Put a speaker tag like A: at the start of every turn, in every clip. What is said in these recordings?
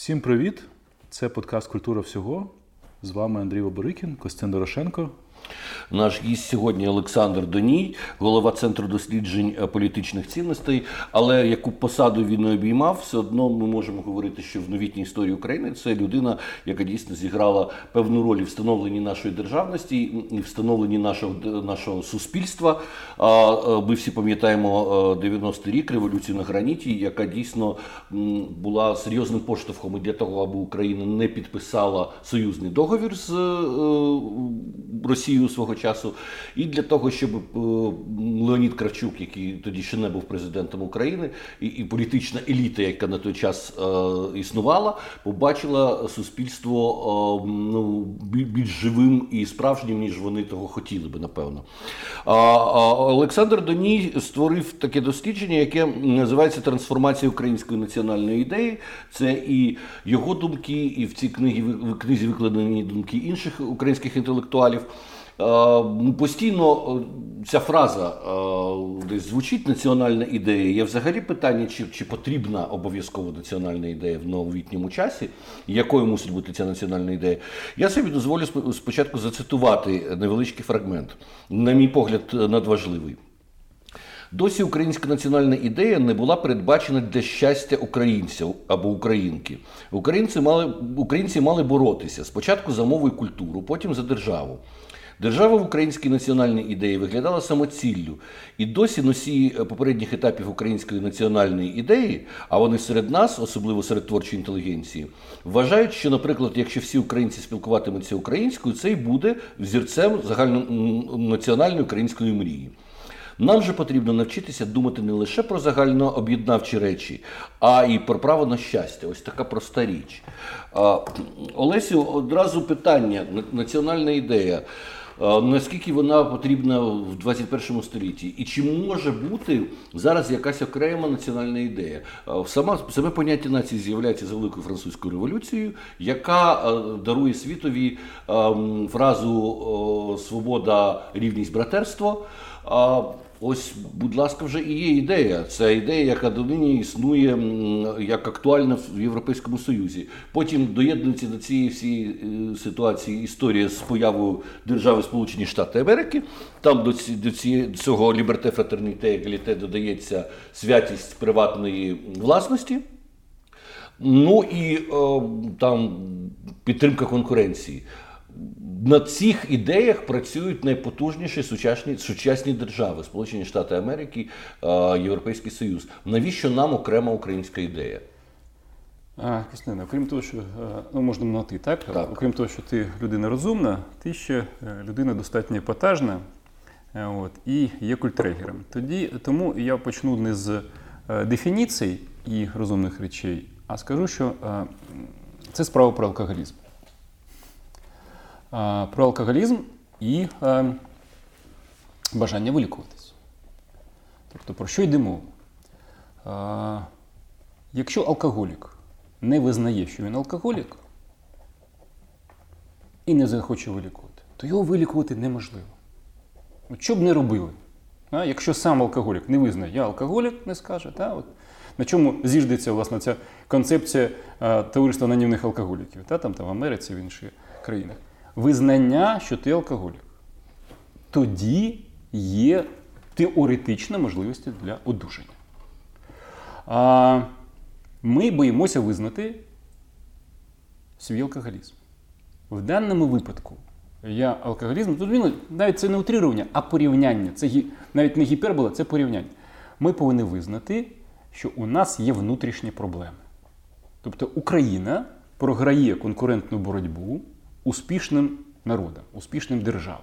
A: Всім привіт! Це подкаст Культура всього. З вами Андрій Оборикін, Костян Дорошенко.
B: Наш гість сьогодні Олександр Доній, голова центру досліджень е, політичних цінностей. Але яку посаду він не обіймав, все одно ми можемо говорити, що в новітній історії України це людина, яка дійсно зіграла певну роль в встановленні нашої державності і встановленні нашого нашого суспільства. А ми всі пам'ятаємо 90-й рік революцію на граніті, яка дійсно була серйозним поштовхом для того, аби Україна не підписала союзний договір з е, Росією. Росію свого часу, і для того, щоб е, Леонід Кравчук, який тоді ще не був президентом України, і і політична еліта, яка на той час е, існувала, побачила суспільство е, ну, більш живим і справжнім, ніж вони того хотіли би, напевно. А, а Олександр Доній створив таке дослідження, яке називається Трансформація української національної ідеї. Це і його думки, і в цій книгі в книзі викладені думки інших українських інтелектуалів. Е, постійно е, ця фраза е, десь звучить національна ідея. Є взагалі питання, чи чи потрібна обов'язково національна ідея в новітньому часі, якою мусить бути ця національна ідея. Я собі дозволю спочатку зацитувати невеличкий фрагмент, на мій погляд, надважливий. Досі українська національна ідея не була передбачена для щастя українців або українки. Українці мали українці мали боротися спочатку за мову і культуру, потім за державу. Держава в українській національній ідеї виглядала самоціллю, і досі носії е, попередніх етапів української національної ідеї, а вони серед нас, особливо серед творчої інтелігенції, вважають, що, наприклад, якщо всі українці спілкуватимуться українською, це й буде взірцем загальнонаціональної української мрії. Нам же потрібно навчитися думати не лише про загальнооб'єднавчі речі, а й про право на щастя. Ось така проста річ. Олесю, одразу питання, національна ідея. Наскільки вона потрібна в 21 столітті, і чи може бути зараз якась окрема національна ідея? Сама саме поняття нації з'являється за великою французькою революцією, яка дарує світові фразу свобода, рівність, братерство. Ось, будь ласка, вже і є ідея. Це ідея, яка донині існує як актуальна в Європейському Союзі. Потім доєднується до цієї всієї е, ситуації історія з появою держави Сполучені Штати Америки. Там до ці до цього ліберте, фратерніте, егаліте додається святість приватної власності. Ну і о, там підтримка конкуренції. На цих ідеях працюють найпотужніші сучасні сучасні держави Сполучені Штати Америки, Європейський Союз. Навіщо нам окрема українська ідея?
C: Костянтина, окрім того, що ну, можна на ти, так? так? Окрім того, що ти людина розумна, ти ще е, людина достатньо епатажна е, от, і є культрегером. Тоді, Тому я почну не з е, дефініцій і розумних речей, а скажу, що це справа про алкоголізм про алкоголізм і бажання вилікуватись. Тобто, про що йде мова? Якщо алкоголік не визнає, що він алкоголік, і не захоче вилікувати, то його вилікувати неможливо. От Що б не робили? А, Якщо сам алкоголік не визнає, я алкоголік, не скаже, та, от, на чому зіждеться власне, ця концепція а, товариства анонімних алкоголіків, та, там, там в Америці, в інших країнах визнання, що ти алкоголік. Тоді є теоретична можливість для одужання. А Ми боїмося визнати свій алкоголізм. В даному випадку я алкоголізм, тут навіть це не утрирування, а порівняння. Це навіть не гіпербола, це порівняння. Ми повинні визнати, що у нас є внутрішні проблеми. Тобто Україна програє конкурентну боротьбу успішним народом, успішним державам.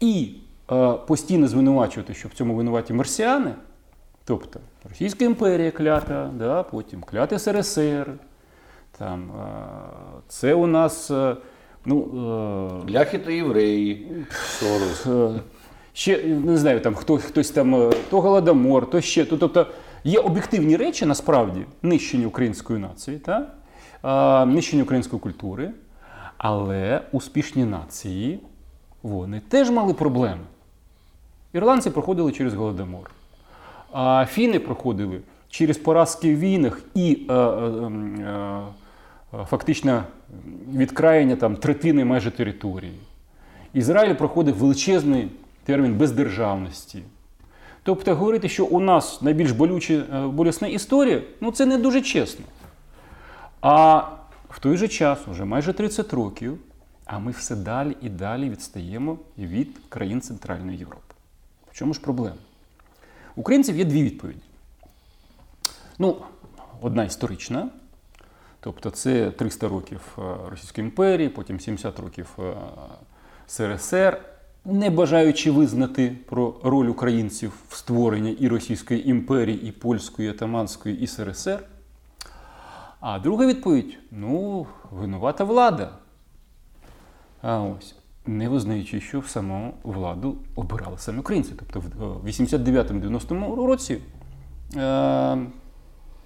C: І е, постійно звинувачувати, що в цьому винуваті марсіани, тобто Російська імперія клята, да, потім клята СРСР. Там, е, Це у нас. Е, ну,
B: е, Ляхи та євреї. Сорос. Е,
C: ще не знаю, там хто, хтось там, е, то Голодомор, то ще. То, тобто є об'єктивні речі насправді нищення української нації. Та? Нищення української культури, але успішні нації вони теж мали проблеми. Ірландці проходили через Голодомор, фіни проходили через поразки в війнах і е, е, е, фактично відкраєння там третини майже території. Ізраїль проходив величезний термін бездержавності. Тобто говорити, що у нас найбільш болюча, е, болісна історія, ну це не дуже чесно. А в той же час, вже майже 30 років, а ми все далі і далі відстаємо від країн Центральної Європи. В чому ж проблема? Українців є дві відповіді. Ну, одна історична, тобто це 300 років е, Російської імперії, потім 70 років е, СРСР, не бажаючи визнати про роль українців в створенні і Російської імперії, і Польської, і Атаманської, і СРСР. А друга відповідь ну, винувата влада. А ось, не визнаючи, що саму владу обирали самі українці. Тобто в 89-90 році е,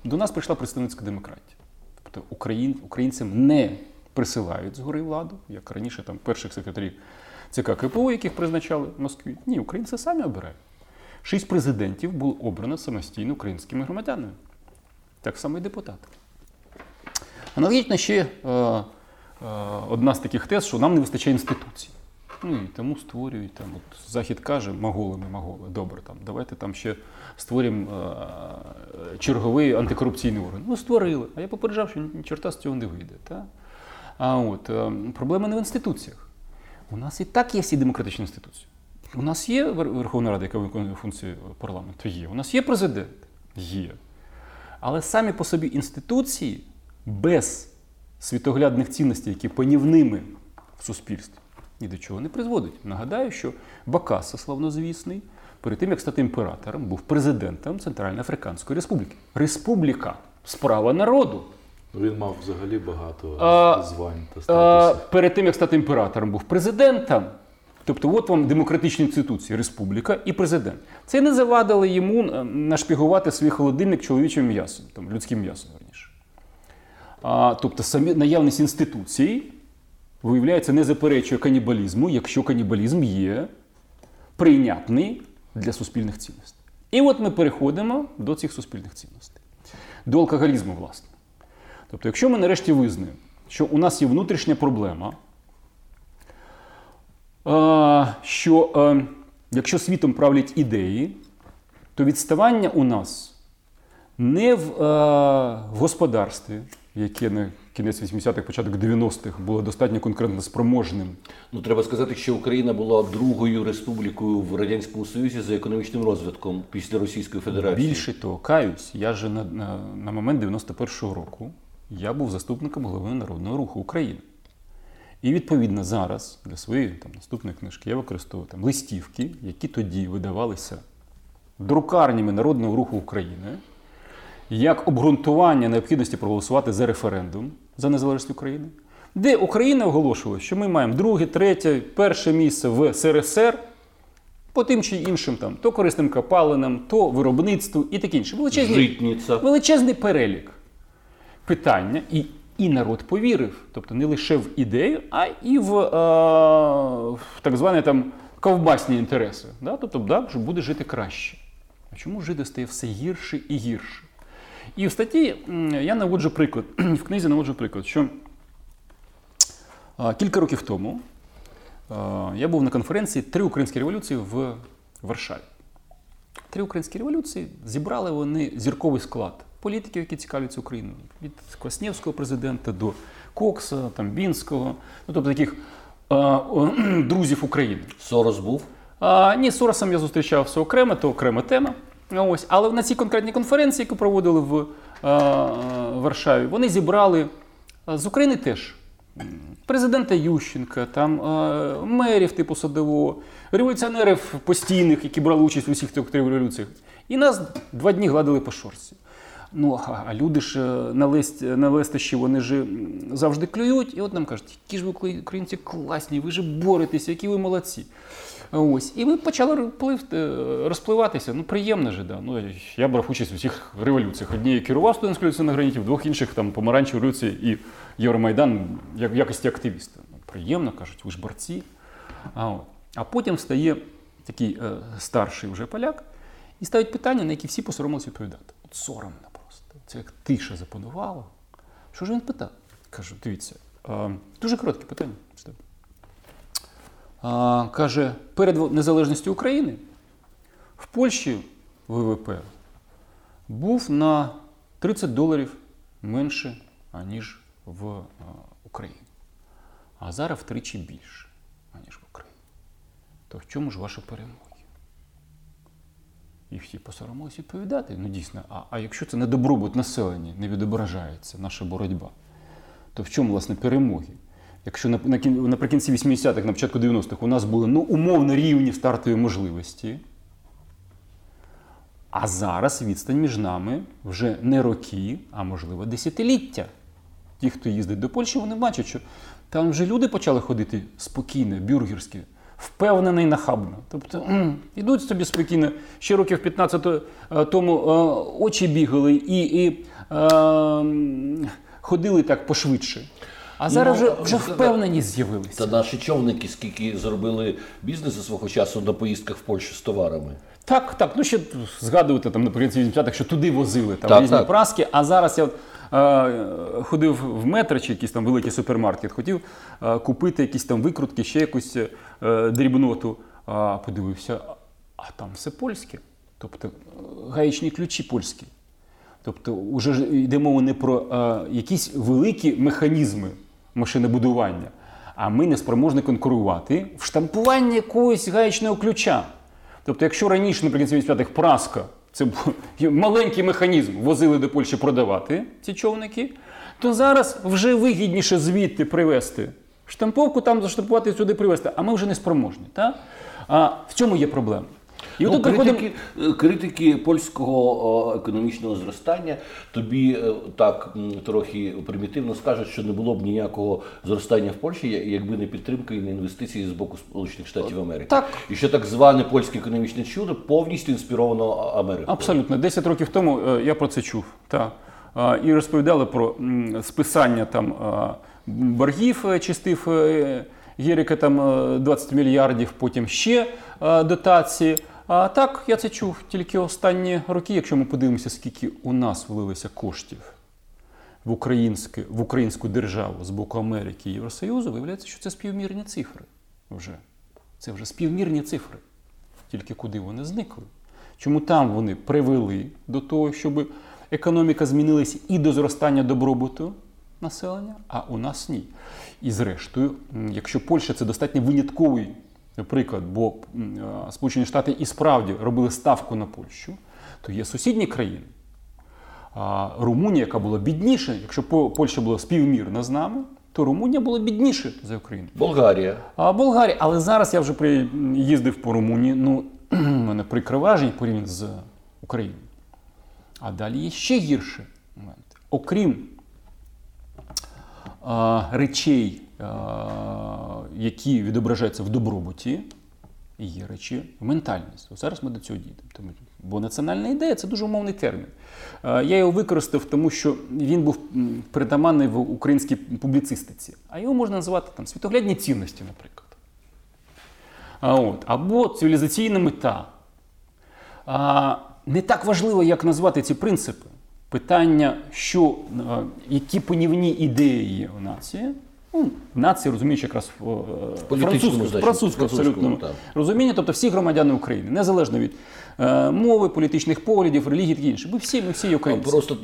C: до нас прийшла представницька демократія. Тобто Україн, українцям не присилають згори владу, як раніше там перших секретарів ЦК КПУ, яких призначали в Москві. Ні, українці самі обирають. Шість президентів було обрано самостійно українськими громадянами. Так само і депутати. Аналогічно ще е, е, одна з таких тез, що нам не вистачає інституцій. Ну і тому створюють там. От Захід каже, моголи ми моголи, добре, там, давайте там ще створимо е, черговий антикорупційний орган. Ну, створили. А я попереджав, що ні чорта з цього не вийде. Та? А от е, проблема не в інституціях. У нас і так є всі демократичні інституції. У нас є Верховна Рада, яка виконує функції парламенту. Є. У нас є президент. Є. Але самі по собі інституції без світоглядних цінностей, які панівними в суспільстві, ні до чого не призводить. Нагадаю, що Бакаса, славнозвісний, перед тим як стати імператором, був президентом Центральноафриканської Республіки. Республіка справа народу.
A: Він мав взагалі багато
C: А,
A: звань та
C: А,
A: статусів.
C: перед тим як стати імператором, був президентом. Тобто, от вам демократичні інституції, республіка і президент. Це не завадило йому е, нашпігувати свій холодильник чоловічим м'ясом, там, людським м'ясом верніше. Тобто, самі наявність інституцій, виявляється, не заперечує канібалізму, якщо канібалізм є прийнятний для суспільних цінностей. І от ми переходимо до цих суспільних цінностей, до алкоголізму, власне. Тобто, якщо ми нарешті визнаємо, що у нас є внутрішня проблема, що якщо світом правлять ідеї, то відставання у нас не в господарстві, яке на кінець 80-х, початок 90-х було достатньо конкурентно спроможним.
B: Ну, треба сказати, що Україна була другою республікою в Радянському Союзі за економічним розвитком після Російської Федерації.
C: Більше того, каюсь, я же на, на, на момент 91-го року я був заступником голови Народного руху України. І відповідно зараз для своєї там, наступної книжки я використовую там листівки, які тоді видавалися друкарнями Народного руху України, як обґрунтування необхідності проголосувати за референдум за незалежність України, де Україна оголошувала, що ми маємо друге, третє, перше місце в СРСР по тим чи іншим там, то корисним копалинам, то виробництву і таке інше. Величезні,
B: Житниця.
C: величезний перелік питання, і, і народ повірив. Тобто не лише в ідею, а і в, е, в так звані там ковбасні інтереси. Да? Тобто, да, що буде жити краще. А чому жити стає все гірше і гірше? І в статті я наводжу приклад, в книзі наводжу приклад, що кілька років тому я був на конференції Три українські революції в Варшаві. Три українські революції зібрали вони зірковий склад політиків, які цікавляться Україною. Від Кваснєвського президента до Кокса, там, Бінського, ну, тобто таких а, друзів України.
B: Сорос був.
C: А, ні, з Соросом я зустрічався окремо, то окрема тема. Ось. Але на цій конкретній конференції, яку проводили в а, Варшаві, вони зібрали з України теж президента Ющенка, там, а, мерів типу Садового, революціонерів постійних, які брали участь у всіх трьох революціях. І нас два дні гладили по шорсті. Ну, а люди ж е, на, лист, на лестощі, вони ж завжди клюють. І от нам кажуть, які ж ви українці класні, ви ж боретеся, які ви молодці. Ось. І ми почали е, розпливатися. Ну, приємно же, да. Ну, я брав участь у всіх революціях. Однією керував студентською на граніті, в двох інших там помаранчеву революцію і Євромайдан як якості активіста. Ну, приємно, кажуть, ви ж борці. А, а потім встає такий е, старший вже поляк і ставить питання, на які всі посоромилися відповідати. От соромно просто. Це як тиша запанувала. Що ж він питав? Кажу, дивіться, а, дуже коротке питання. Каже, перед незалежністю України в Польщі ВВП був на 30 доларів менше, аніж в Україні. А зараз втричі більше, аніж в Україні. То в чому ж ваша перемоги? І всі посоромилися відповідати. Ну дійсно, а, а якщо це не добробут населення, не відображається наша боротьба, то в чому, власне, перемоги? Якщо на, на, наприкінці 80-х, на початку 90-х у нас були ну, умовно рівні стартові можливості, а зараз відстань між нами вже не роки, а можливо десятиліття. Ті, хто їздить до Польщі, вони бачать, що там вже люди почали ходити спокійно, бюргерськи, впевнено і нахабно. Тобто м, ідуть собі спокійно. Ще років 15 е, тому е, очі бігали і, і е, ходили так пошвидше. А зараз
B: Ну,
C: вже, вже впевненість з'явилися.
B: Та наші човники, скільки зробили бізнесу свого часу на поїздках в Польщу з товарами.
C: Так, так. Ну ще згадувати там наприкінці 80-х, що туди возили там
B: Так,
C: різні
B: так.
C: праски. А зараз я е, ходив в метро чи якийсь там великий супермаркет, хотів е, купити якісь там викрутки, ще якусь е, дрібноту. А подивився, а там все польське. Тобто е, гаєчні ключі польські. Тобто, вже йде мова не про е, якісь великі механізми машинобудування, а ми не спроможні конкурувати в штампуванні якогось гаєчного ключа. Тобто, якщо раніше, наприкінці 80-х, праска це був маленький механізм, возили до Польщі продавати ці човники, то зараз вже вигідніше звідти привезти штамповку, там заштампувати сюди привезти, а ми вже не спроможні. Та? А в цьому є проблема. І
B: Ну,
C: отут приходимо.
B: критики, е, критики польського економічного зростання тобі е, так трохи примітивно скажуть, що не було б ніякого зростання в Польщі, якби не підтримка і не інвестиції з боку Сполучених Штатів Америки.
C: Так.
B: І що так зване польське економічне чудо повністю інспіровано Америкою.
C: Абсолютно. 10 років тому е, я про це чув. Та. А, І розповідали про списання там боргів е, чистив е, Герика там е, 20 мільярдів, потім ще е, дотації. А так, я це чув тільки останні роки, якщо ми подивимося, скільки у нас влилося коштів в, українське, в українську державу з боку Америки і Євросоюзу, виявляється, що це співмірні цифри вже. Це вже співмірні цифри. Тільки куди вони зникли? Чому там вони привели до того, щоб економіка змінилася і до зростання добробуту населення, а у нас ні. І зрештою, якщо Польща це достатньо винятковий приклад, бо Сполучені Штати і справді робили ставку на Польщу, то є сусідні країни. Румунія, яка була бідніша, якщо Польща була співмірна з нами, то Румунія була бідніша за Україну.
B: Болгарія.
C: А Болгарія, але зараз я вже їздив по Румунії, ну, в мене прикре враження порівняно з Україною. А далі є ще гірший момент. Окрім а, речей, які відображаються в добробуті, є речі в ментальності. От зараз ми до цього дійдемо. Бо національна ідея це дуже умовний термін. Е, Я його використав, тому що він був притаманний в українській публіцистиці. А його можна називати там світоглядні цінності, наприклад. А от, або цивілізаційна мета. А, не так важливо, як назвати ці принципи. Питання, що, е, які панівні ідеї є у нації. Ну, нації розуміючи, якраз в е, французьку, французьку абсолютно
B: так.
C: розуміння, тобто всі громадяни України, незалежно від мови, політичних поглядів, релігії та інше. Ми всі, ми всі українці.
B: Просто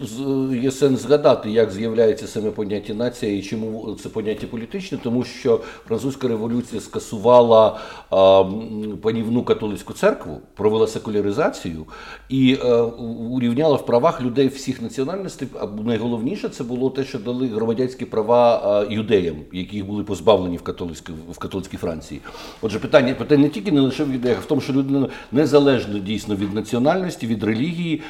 B: є сенс згадати, як з'являється саме поняття нація і чому це поняття політичне, тому що французька революція скасувала а, панівну католицьку церкву, провела секуляризацію і е, урівняла в правах людей всіх національностей. А найголовніше це було те, що дали громадянські права а, юдеям, які були позбавлені в католицькій в католицькій Франції. Отже, питання питання не тільки не лише в ідеях, а в тому, що людина незалежно дійсно від національності, від релігії,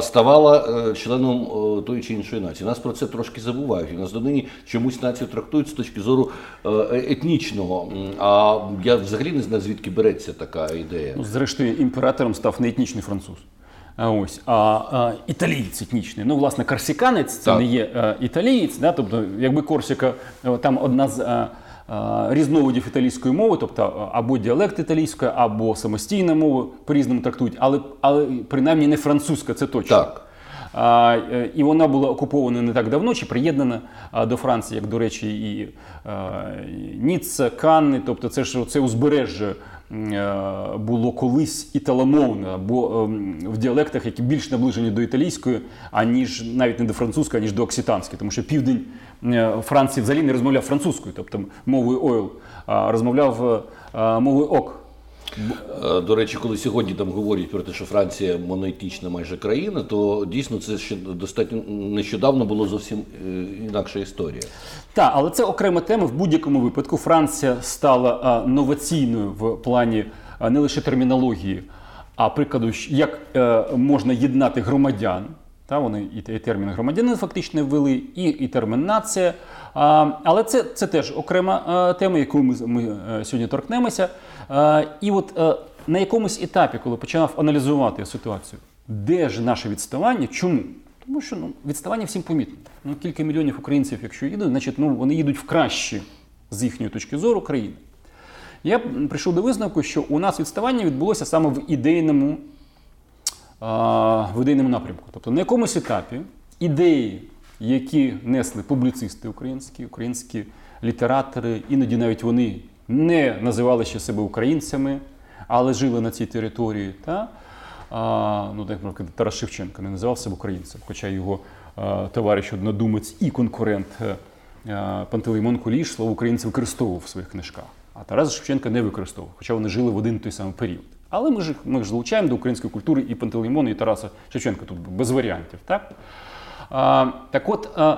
B: ставала е, членом е, тої чи іншої нації. Нас про це трошки забувають. І нас донині чомусь націю трактують з точки зору е, етнічного. А я взагалі не знаю, звідки береться така ідея.
C: Ну, зрештою, імператором став не етнічний француз. А ось, а, а італієць етнічний. Ну, власне, корсиканець це
B: Так.
C: не є е, італієць. Да? Тобто, якби Корсика, там одна з е, різновидів італійської мови, тобто е, або діалект італійської, або самостійна мова по-різному трактують, але, але принаймні не французька, це точно.
B: Так.
C: А, е, І вона була окупована не так давно чи приєднана а, до Франції, як, до речі, і Ніцца, Канни, тобто це ж це узбережжя Е, було колись італомовне, або ем, в діалектах, які більш наближені до італійської, аніж навіть не до французької, аніж до окситанської, тому що південь е, Франції взагалі не розмовляв французькою, тобто мовою ойл, а розмовляв е, мовою ок.
B: Е, до речі, коли сьогодні там говорять про те, що Франція монолітична майже країна, то дійсно це ще достатньо нещодавно було зовсім е, інакша історія.
C: Так, але це окрема тема. В будь-якому випадку Франція стала новаційною в плані не лише термінології, а прикладу, як е, можна єднати громадян. Та вони і термін громадянин фактично ввели, і і термін нація. А, Але це це теж окрема а, тема, яку ми ми сьогодні торкнемося. А, І от а, на якомусь етапі, коли починав аналізувати ситуацію, де ж наше відставання? Чому? Тому що ну, відставання всім помітно. Ну, Кілька мільйонів українців, якщо їдуть, значить ну, вони їдуть в кращі з їхньої точки зору країни. Я прийшов до висновку, що у нас відставання відбулося саме в ідейному в ідейному напрямку. Тобто на якомусь етапі ідеї, які несли публіцисти українські, українські літератори, іноді навіть вони не називали ще себе українцями, але жили на цій території. Та? А, ну, наприклад, Тарас Шевченко не називав себе українцем, хоча його а, товариш однодумець і конкурент а, Пантелеймон Куліш слово українців використовував в своїх книжках. А Тарас Шевченка не використовував, хоча вони жили в один той самий період. Але ми ж ми ж залучаємо до української культури і Пантелеймона, і Тараса Шевченка тут без варіантів. Так а, так от а,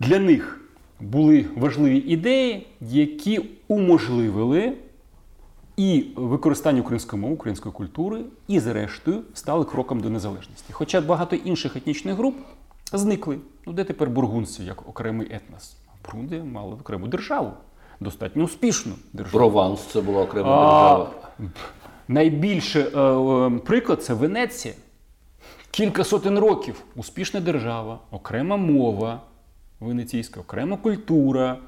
C: для них були важливі ідеї, які уможливили і використання української мови, української культури, і, зрештою, стали кроком до незалежності. Хоча багато інших етнічних груп зникли. Ну, де тепер бургунці як окремий етнос? Бургунди мали окрему державу, достатньо успішну державу.
B: Прованс це була окрема держава.
C: Найбільший е, е, приклад це Венеція. Кілька сотень років успішна держава, окрема мова венеційська, окрема культура.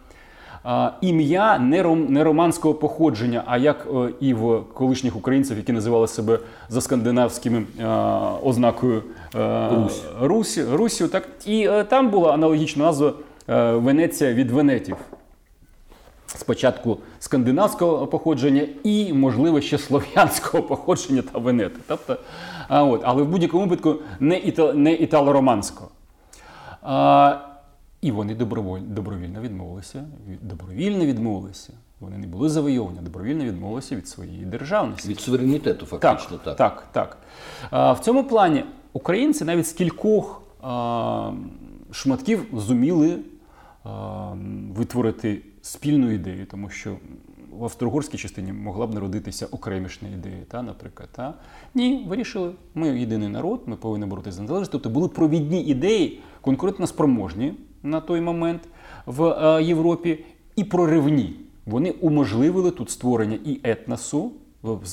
C: Ім'я не, ром, не романського походження, а як е, і в колишніх українців, які називали себе за скандинавськими е, ознакою е, Русь. Русі, Русію. Так, І е, там була аналогічна назва е, Венеція від Венетів спочатку скандинавського походження і, можливо, ще слов'янського походження та венети. Тобто, а, от, Але в будь-якому випадку не іта, не італо-романського. А, І вони добровольно, добровільно відмовилися. Добровільно відмовилися. Вони не були завойовані, добровільно відмовилися від своєї державності.
B: Від суверенітету, фактично.
C: Так, так. так, так. А, В цьому плані українці навіть з кількох а, шматків зуміли а, витворити спільну ідею, тому що в австро-угорській частині могла б народитися окремішна ідея, та, наприклад. Та? Ні, вирішили, ми єдиний народ, ми повинні боротися за незалежність. Тобто були провідні ідеї, конкурентно спроможні на той момент в е, Європі, і проривні. Вони уможливили тут створення і етносу,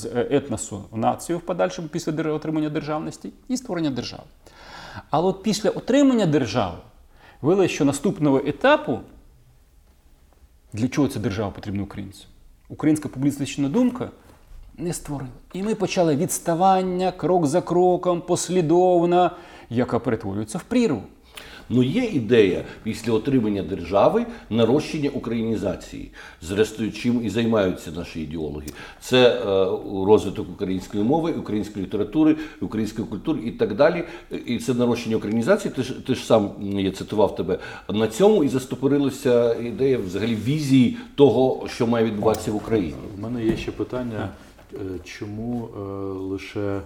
C: е, етносу націю в подальшому після отримання державності, і створення держави. Але от після отримання держави виявилося, що наступного етапу для чого ця держава потрібна українцям? Українська публістична думка не створила. І ми почали відставання крок за кроком, послідовно, яка перетворюється в прірву.
B: Ну є ідея після отримання держави нарощення українізації, зрештою, чим і займаються наші ідеологи. Це е, розвиток української мови, української літератури, української культури і так далі. І це нарощення українізації. Ти ж ти ж сам я цитував тебе на цьому, і застопорилася ідея взагалі візії того, що має відбуватися в Україні.
A: У мене є ще питання, е, чому е, лише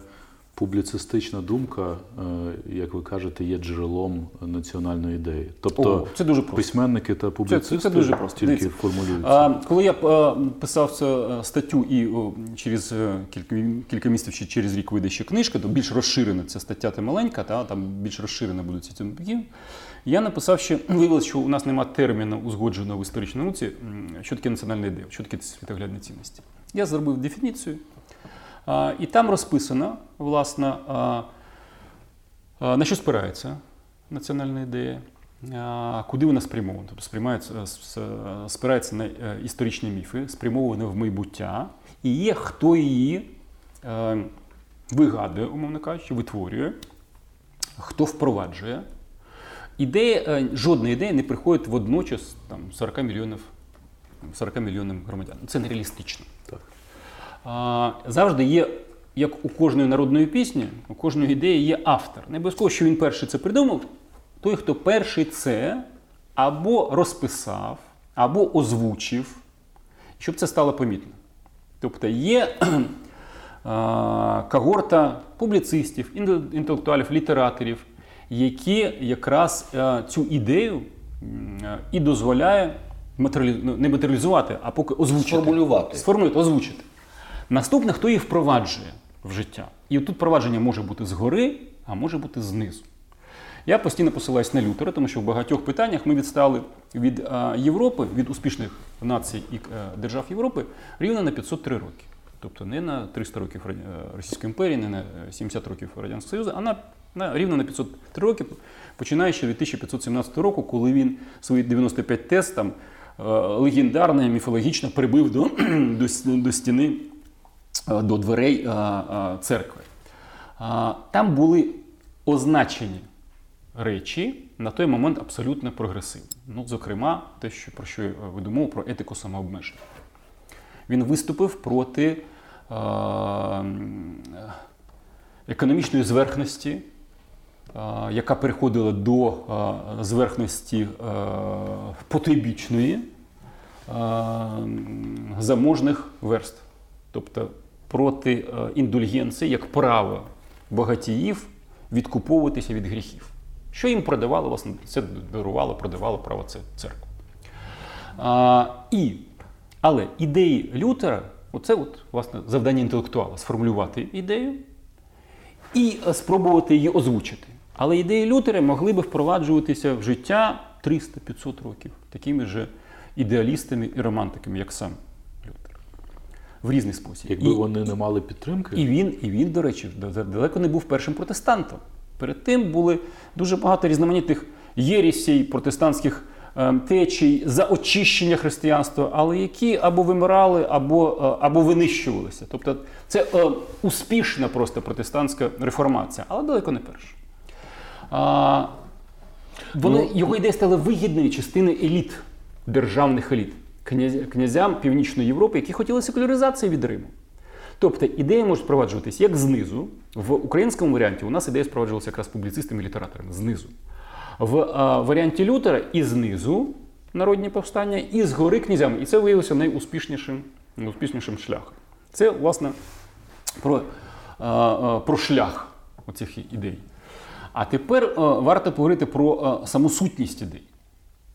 A: публіцистична думка, е, як ви кажете, є джерелом національної ідеї. Тобто О, це дуже просто. письменники та публіцисти це, це дуже просто. тільки Дивіться. формулюються. А,
C: Коли я е, писав цю е, статтю і через кілька кілька місяців чи через рік вийде ще книжка, то більш розширена ця стаття та маленька, та там більш розширена будуть ці думки. Я написав, що виявилося, що у нас немає терміну узгодженого в історичній науці, що таке національна ідея, що таке світоглядні цінності. Я зробив дефініцію. І там розписано, власне, на що спирається національна ідея, куди вона спрямована. Тобто сприймається, спирається на е, історичні міфи, спрямована в майбуття, і є хто її е, вигадує, умовно кажучи, витворює. хто впроваджує. Ідея, е, жодна ідея не приходить водночас там, 40 мільйонів 40 мільйонам громадян. Це нереалістично. Так. Завжди є, як у кожної народної пісні, у кожної ідеї є автор. Не обов'язково, що він перший це придумав, той, хто перший це або розписав, або озвучив, щоб це стало помітно. Тобто є когорта публіцистів, інтелектуалів, літераторів, які якраз цю ідею і дозволяє матеріалі... Ну, не матеріалізувати, а поки озвучити.
B: Сформулювати.
C: Сформулювати, озвучити. Наступне, хто її впроваджує в життя. І тут провадження може бути згори, а може бути знизу. Я постійно посилаюсь на Лютера, тому що в багатьох питаннях ми відстали від а, Європи, від успішних націй і а, держав Європи рівно на 503 роки. Тобто не на 300 років Російської імперії, не на 70 років Радянського Союзу, а на, на рівно на 503 роки, починаючи від 1517 року, коли він свої 95 тез там Е, легендарне, міфологічно прибив до, до, до стіни, е, до дверей е, церкви. Там були означені речі на той момент абсолютно прогресивні. Ну, Зокрема, те, що, про що я веду про етику самообмеження. Він виступив проти е, економічної зверхності яка переходила до зверхності потойбічної заможних верств, тобто проти індульгенції як право багатіїв відкуповуватися від гріхів. Що їм продавало, власне, це дарувало, продавало право це церкву. А, і, Але ідеї Лютера, оце от, власне, завдання інтелектуала сформулювати ідею і спробувати її озвучити. Але ідеї Лютера могли би впроваджуватися в життя 300-500 років, такими ж ідеалістами і романтиками, як сам. В різний спосіб.
A: Якби і, вони не мали підтримки.
C: І він, і він, до речі, далеко не був першим протестантом. Перед тим були дуже багато різноманітних єрісей протестантських е, течій за очищення християнства, але які або вимирали, або е, або винищувалися. Тобто це е, успішна просто протестантська реформація, але далеко не перша. А, вони, ну, Його ідея стала вигідною частиною еліт, державних еліт, князям Північної Європи, які хотіли секуляризації від Риму. Тобто ідея може впроваджуватись як знизу. В українському варіанті у нас ідея спроваджувалася якраз публіцистами і літераторами знизу. В а, варіанті Лютера і знизу народні повстання, і згори князями. І це виявилося найуспішнішим найуспішнішим шляхом. Це, власне, про, а, про шлях оцих ідей. А тепер е, варто поговорити про саму сутність ідей.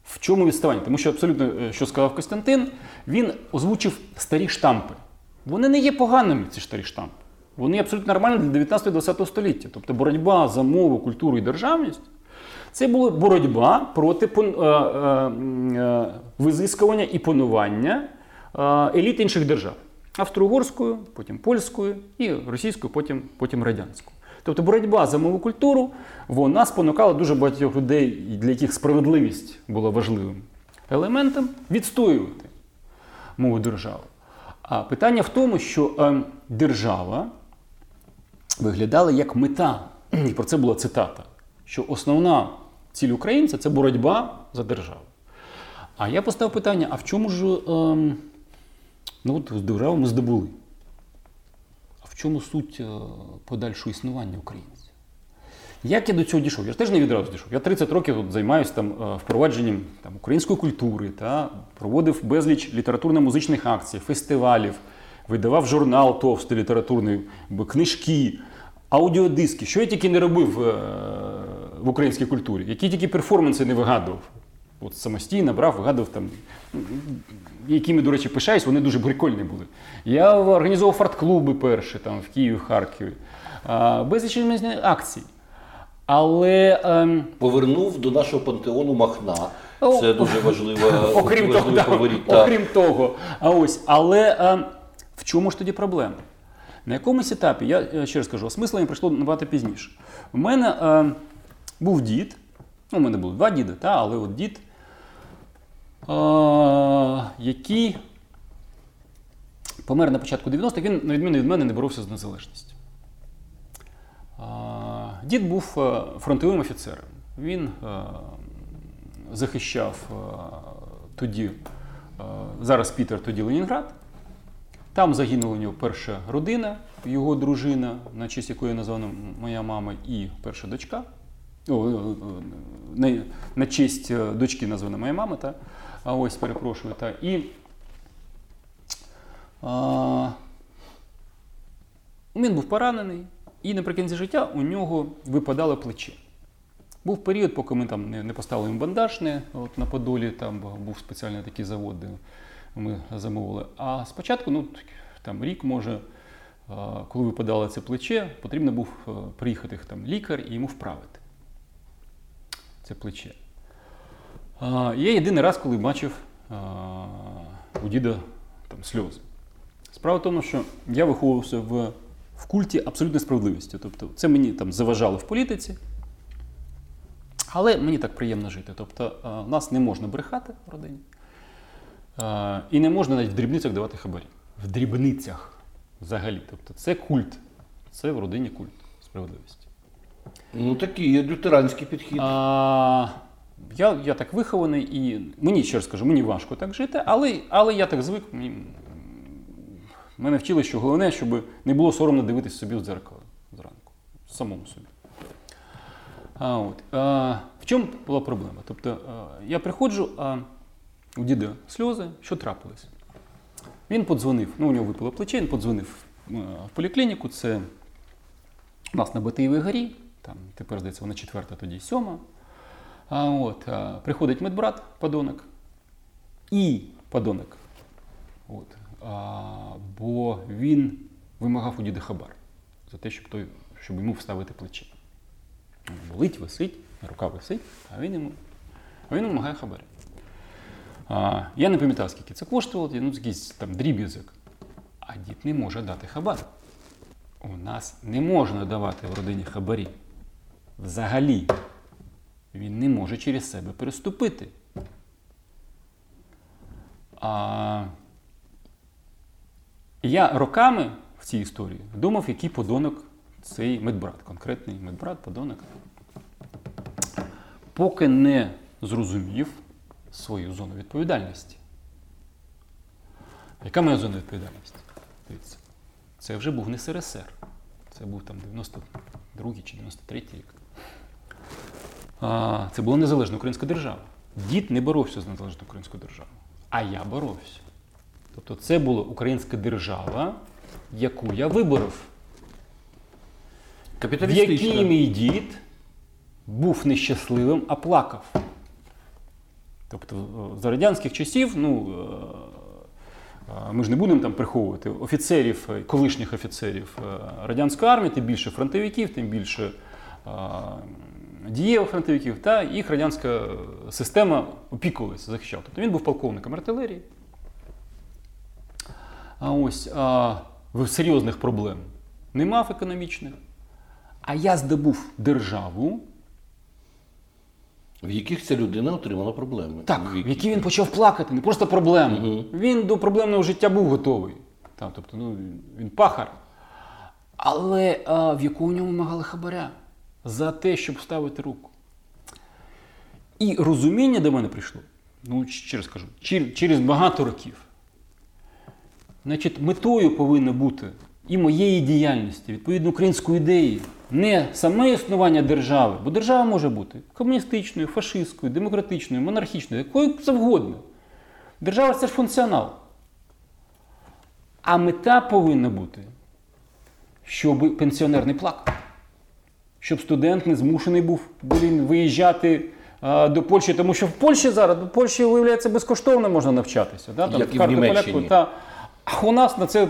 C: В чому відставання? Тому що абсолютно, е, що сказав Костянтин, він озвучив старі штампи. Вони не є поганими, ці старі штампи. Вони абсолютно нормальні для 19-20 століття. Тобто боротьба за мову, культуру і державність це була боротьба проти визискування і панування еліт інших держав. Австро-угорською, потім польською і російською, потім, потім радянською. Тобто боротьба за мову культуру вона спонукала дуже багатьох людей, для яких справедливість була важливим елементом, відстоювати мову держави. А питання в тому, що е, держава виглядала як мета, і про це була цитата, що основна ціль українця це боротьба за державу. А я поставив питання: а в чому ж е, ну, от державу ми здобули? В чому суть е, подальшого існування українців? Як я до цього дійшов? Я ж теж не відразу дійшов. Я 30 років тут займаюся там, е, впровадженням там, української культури, та, проводив безліч літературно-музичних акцій, фестивалів, видавав журнал товстий літературний, книжки, аудіодиски. Що я тільки не робив е, в українській культурі, які тільки перформанси не вигадував. От Самостійно брав, вигадував там якими, до речі, пишаюсь, вони дуже прикольні були. Я організовував фарт-клуби перші там в Києві, Харкові, безліч акцій. Але ем...
B: повернув до нашого пантеону Махна. Це дуже важливо.
C: Окрім того, говорити, окрім того. А ось, але ем... в чому ж тоді проблема? На якомусь етапі, я ще раз кажу, осмислення прийшло набагато пізніше. У мене ем... був дід, ну, у мене було два діди, та, але от дід який помер на початку 90-х, він, на відміну від мене, не боровся з незалежністю. Дід був фронтовим офіцером. Він захищав тоді, зараз Пітер, тоді Ленінград. Там загинула у нього перша родина, його дружина, на честь якої названа моя мама і перша дочка. О, на, на честь дочки названа моя мама. Та? А ось перепрошую. Та? І а, він був поранений, і наприкінці життя у нього випадало плече. Був період, поки ми там не не поставили їм бандаж не, от на Подолі, там був спеціальний такий завод, де ми замовили. А спочатку, ну там рік може, коли випадало це плече, потрібно був е, приїхати там лікар і йому вправити це плече. Я єдиний раз, коли бачив у діда там сльози. Справа в тому, що я виховувався в в культі абсолютної справедливості. Тобто це мені там заважало в політиці, але мені так приємно жити. Тобто нас не можна брехати в родині. І не можна навіть в дрібницях давати хабарі. В дрібницях взагалі. Тобто це культ. Це в родині культ справедливості.
B: Ну такий є лютеранський підхід. А,
C: Я я так вихований, і мені ще раз скажу, мені важко так жити, але але я так звик. Мене вчили, що головне, щоб не було соромно дивитися собі в дзеркало зранку. Самому собі. А, от. А, В чому була проблема? Тобто а, я приходжу, а у діда сльози, що трапилось? Він подзвонив, ну у нього випало плече, він подзвонив в поліклініку. Це у нас на Батиєвій горі, там тепер здається, вона четверта, тоді сьома. А от, а, Приходить медбрат, падонок, і падонок. От, а, Бо він вимагав у діда хабар за те, щоб той, щоб йому вставити плече. Болить, висить, рука висить, а він йому а він вимагає хабар. А, Я не пам'ятаю, скільки це коштувало, ну, якийсь там дріб'язок. А дід не може дати хабар. У нас не можна давати в родині хабарі. Взагалі, він не може через себе переступити. А я роками в цій історії думав, який подонок цей медбрат, конкретний медбрат, подонок. Поки не зрозумів свою зону відповідальності. Яка моя зона відповідальності? Дивіться, це вже був не СРСР. Це був там 92 й чи 93 й рік. Це була незалежна українська держава. Дід не боровся з незалежною українською державою. А я боровся. Тобто це була українська держава, яку я виборов. В якій мій дід був нещасливим, а плакав. Тобто е, за радянських часів, ну, е, е, ми ж не будемо там приховувати офіцерів, колишніх офіцерів радянської армії, тим більше фронтовиків, тим більше дієвих фронтовиків, та їх радянська система опікувалася, захищала. Тобто він був полковником артилерії. А ось а, серйозних проблем не мав економічних. А я здобув державу.
B: В яких ця людина отримала проблеми.
C: Так, в які він почав плакати, не просто проблеми. Угу. Він до проблемного життя був готовий. Там, тобто, ну, Він пахар. Але а, в яку у ньому вимагали хабаря за те, щоб ставити руку. І розуміння до мене прийшло, ну, ще раз кажу, через багато років. Значить, метою повинно бути і моєї діяльності, відповідно української ідеї, не саме існування держави, бо держава може бути комуністичною, фашистською, демократичною, монархічною, якою завгодно. Держава це ж функціонал. А мета повинна бути, щоб пенсіонер не плакав, щоб студент не змушений був блін, виїжджати до Польщі, тому що в Польщі зараз до Польщі, виявляється, безкоштовно можна навчатися.
B: Да? Там, Як і в Німеччині.
C: Та, а у нас на це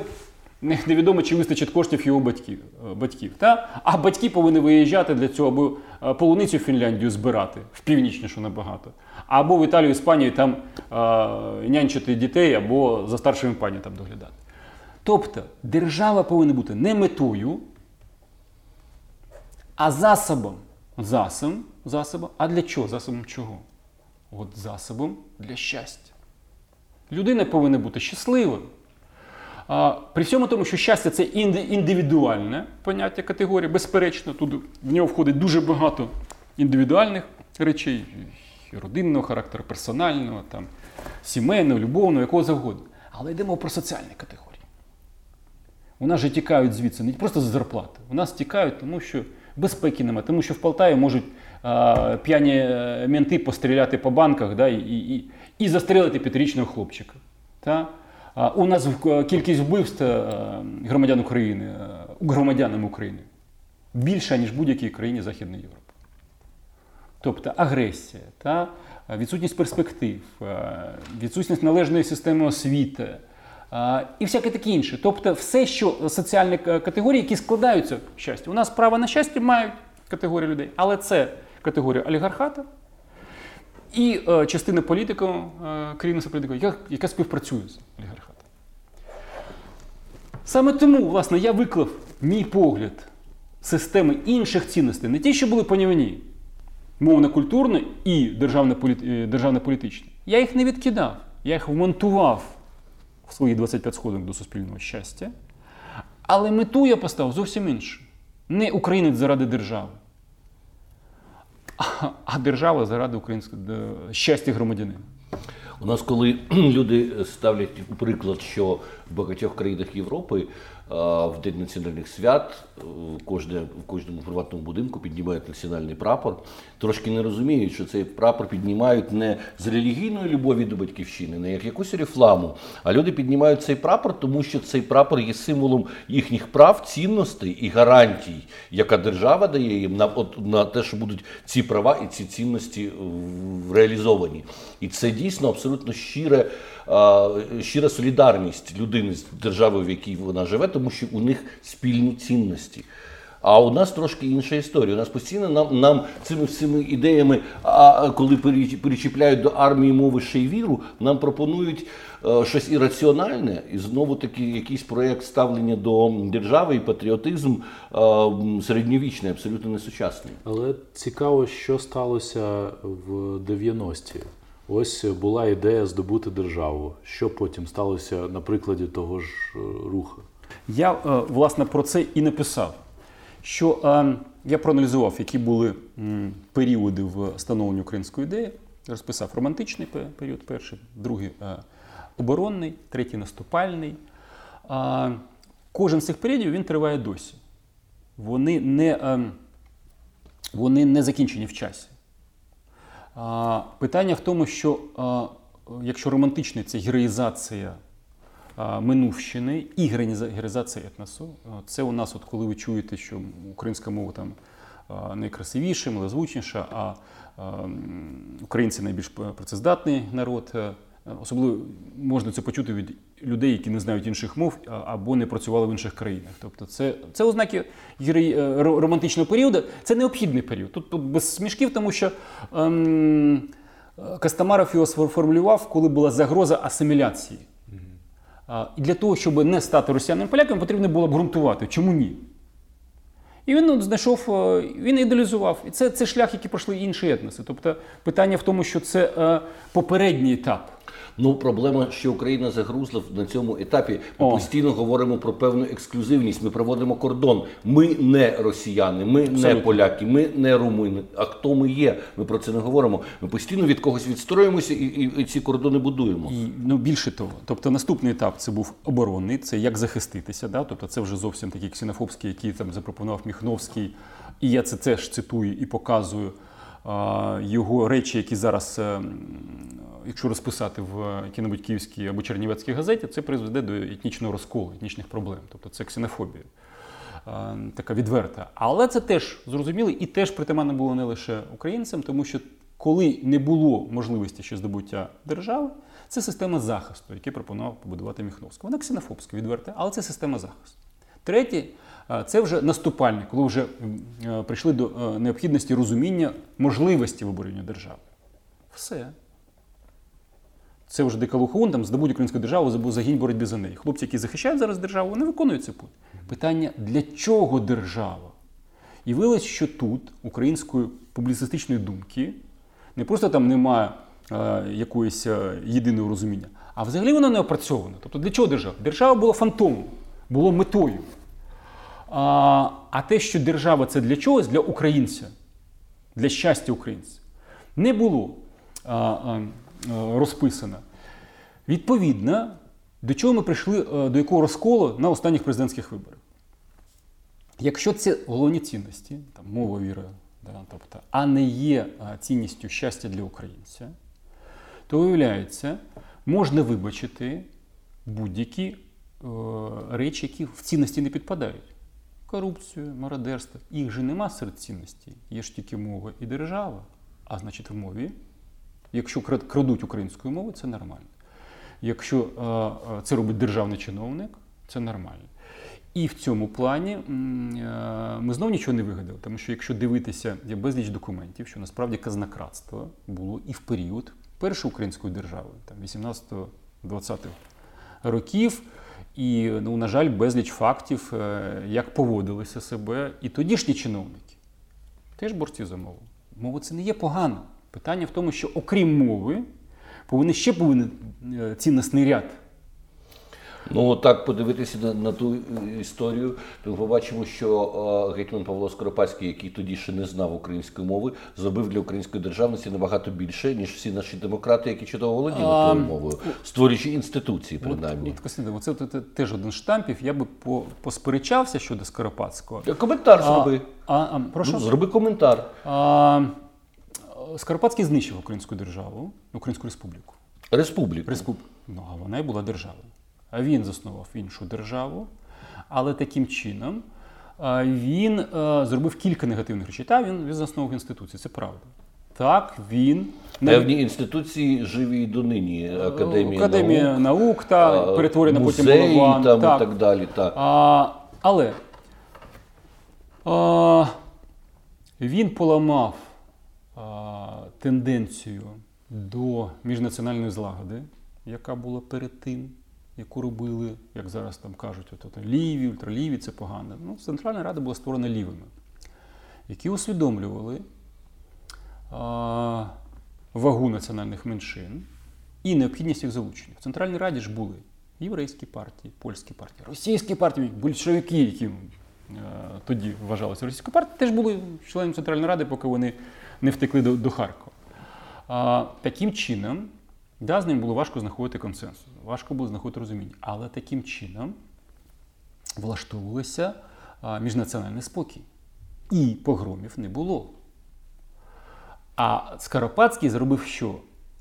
C: невідомо, чи вистачить коштів його батьків. Е, батьків та? А батьки повинні виїжджати для цього, або е, полуницю в Фінляндію збирати, в північнішу набагато, або в Італію, Іспанію там а, е, нянчити дітей, або за старшими пані там доглядати. Тобто держава повинна бути не метою, а засобом. Засобом, засобом. А для чого? Засобом чого? От засобом для щастя. Людина повинна бути щасливою. А, При всьому тому, що щастя це індивідуальне поняття категорії, безперечно, тут в нього входить дуже багато індивідуальних речей, родинного характеру, персонального, там, сімейного, любовного, якого завгодно. Але йдемо про соціальні категорії. У нас же тікають звідси не просто за зарплати. У нас тікають, тому що безпеки немає, тому що в Полтаві можуть а, п'яні е, менти постріляти по банках да, і і, і застрелити п'ятирічного хлопчика. Та? А, у нас кількість вбивств е, громадян України, е, громадянам України більша, ніж будь-якій країні Західної Європи. Тобто агресія, та, відсутність перспектив, відсутність належної системи освіти і всяке таке інше. Тобто, все, що соціальні категорії, які складаються в щастя. У нас право на щастя мають категорії людей, але це категорія олігархата і е, частина політиків, е, керівництва політиків, яка, яка співпрацює з олігархатом. Саме тому, власне, я виклав мій погляд системи інших цінностей, не ті, що були понівні, мовно-культурно і державно-політичні. Я їх не відкидав, я їх вмонтував в свої 25 сходинок до суспільного щастя. Але мету я поставив зовсім іншу. Не українець заради держави, а, держава заради українського щастя громадянина.
B: У нас, коли люди ставлять приклад, що в багатьох країнах Європи в День національних свят кожне, в кожному приватному будинку піднімають національний прапор. Трошки не розуміють, що цей прапор піднімають не з релігійної любові до батьківщини, не як якусь рефламу. А люди піднімають цей прапор, тому що цей прапор є символом їхніх прав, цінностей і гарантій, яка держава дає їм на на те, що будуть ці права і ці цінності реалізовані. І це дійсно абсолютно щире щира солідарність людини з державою, в якій вона живе, тому що у них спільні цінності. А у нас трошки інша історія. У нас постійно нам нам цими всіми ідеями, а коли перечіпляють до армії мови ще й віру, нам пропонують е, щось ірраціональне, і знову таки якийсь проєкт ставлення до держави і патріотизм е, середньовічний, абсолютно несучасний.
A: Але цікаво, що сталося в 90-ті. Ось була ідея здобути державу. Що потім сталося на прикладі того ж е, руху?
C: Я е, власне про це і написав. Що е, я проаналізував, які були періоди в становленні української ідеї. Розписав романтичний період, перший, другий оборонний, третій наступальний. Кожен з цих періодів він триває досі. Вони не, Вони не закінчені в часі. Питання в тому, що якщо романтичне це героїзація минувщини і героїзація етносу, це у нас, от коли ви чуєте, що українська мова там найкрасивіша, малозвучніша, а українці найбільш працездатний народ. Особливо можна це почути від людей, які не знають інших мов або не працювали в інших країнах. Тобто, це це ознаки е, романтичного періоду, це необхідний період. Тут тут без смішків, тому що ем, Кастамаров його сформулював, коли була загроза асиміляції. І для того, щоб не стати росіяним поляком, потрібно було обґрунтувати, чому ні. І він ну, знайшов, е, він ідеалізував. І це це шлях, який пройшли інші етноси. Тобто питання в тому, що це е, попередній етап.
B: Ну, проблема, що Україна загрузла на цьому етапі. Ми О. постійно говоримо про певну ексклюзивність. Ми проводимо кордон. Ми не росіяни, ми Абсолютно. не поляки, ми не румуни. А хто ми є? Ми про це не говоримо. Ми постійно від когось відстроїмося і, і, і ці кордони будуємо.
C: І, Ну більше того, тобто наступний етап це був оборонний, це як захиститися. Да? Тобто, це вже зовсім такий ксенофобський, який там запропонував Міхновський. І я це теж цитую і показую його речі, які зараз ем, якщо розписати в якій-небудь київській або чернівецькій газеті, це призведе до етнічного розколу, етнічних проблем. Тобто це ксенофобія. Така відверта. Але це теж зрозуміло і теж притаманно було не лише українцям, тому що коли не було можливості ще здобуття держави, це система захисту, яку пропонував побудувати Міхновський. Вона ксенофобська, відверта, але це система захисту. Третє, це вже наступальне, коли вже прийшли до необхідності розуміння можливості виборення держави. Все. Це вже Декалухун, там здобуть українську державу, забув загінь боротьби за неї. Хлопці, які захищають зараз державу, вони виконують цей путь. Питання для чого держава? І виявилось, що тут української публіцистичної думки не просто там немає е, якоїсь е, єдиного розуміння. А взагалі воно не опрацьовано. Тобто для чого держава? Держава була фантомом, було метою. А а те, що держава це для чогось, для українця, для щастя українця, не було а, а, розписано. Відповідно, до чого ми прийшли, до якого розколу на останніх президентських виборах. Якщо це головні цінності, там, мова віра, да, тобто, а не є цінністю щастя для українця, то виявляється, можна вибачити будь-які е, речі, які в цінності не підпадають. Корупцію, мародерство. Їх же нема серед цінностей. Є ж тільки мова і держава. А значить, в мові, якщо крадуть українською мовою, це нормально. Якщо е, е, це робить державний чиновник, це нормально. І в цьому плані е, ми знову нічого не вигадали, тому що якщо дивитися, є безліч документів, що насправді казнократство було і в період першої української держави, там 18-20 років. І, ну, на жаль, безліч фактів, е, як поводилися себе і тодішні чиновники. Теж борці за мову. Мова це не є погано. Питання в тому, що окрім мови, повинен ще повинен е, цінностний ряд
B: Ну так подивитися на, на ту історію, то ми побачимо, що е, гетьман Павло Скоропадський, який тоді ще не знав української мови, зробив для української державності набагато більше, ніж всі наші демократи, які чудово володіли тою мовою, створюючи інституції, принаймні.
C: От, Костянтин, це, це, це теж один штампів. Я би по, посперечався щодо Скоропадського.
B: Коментар зроби.
C: А, а, прошу? Ну,
B: зроби коментар.
C: А, Скоропадський знищив українську державу, Українську республіку.
B: Республіку.
C: Республіку. Ну, а вона і була державою. Він заснував іншу державу, але таким чином він зробив кілька негативних речей. Та він, він заснував інституції, це правда. Так, він
B: певні інституції живі і донині. Академія,
C: Академія наук, наук та перетворена потім
B: голова. там так. і так далі. Так.
C: А, Але а, він поламав а, тенденцію до міжнаціональної злагоди, яка була перед тим яку робили, як зараз там кажуть, от, от, ліві, ультраліві, це погано. Ну, Центральна Рада була створена лівими, які усвідомлювали а, вагу національних меншин і необхідність їх залучення. В Центральній Раді ж були єврейські партії, польські партії, російські партії, большевики, які а, тоді вважалися російською партією, теж були членами Центральної Ради, поки вони не втекли до, до Харкова. А, Таким чином. Да, з ним було важко знаходити консенсус, важко було знаходити розуміння. Але таким чином влаштовувався міжнаціональний спокій. І погромів не було. А Скоропадський зробив що?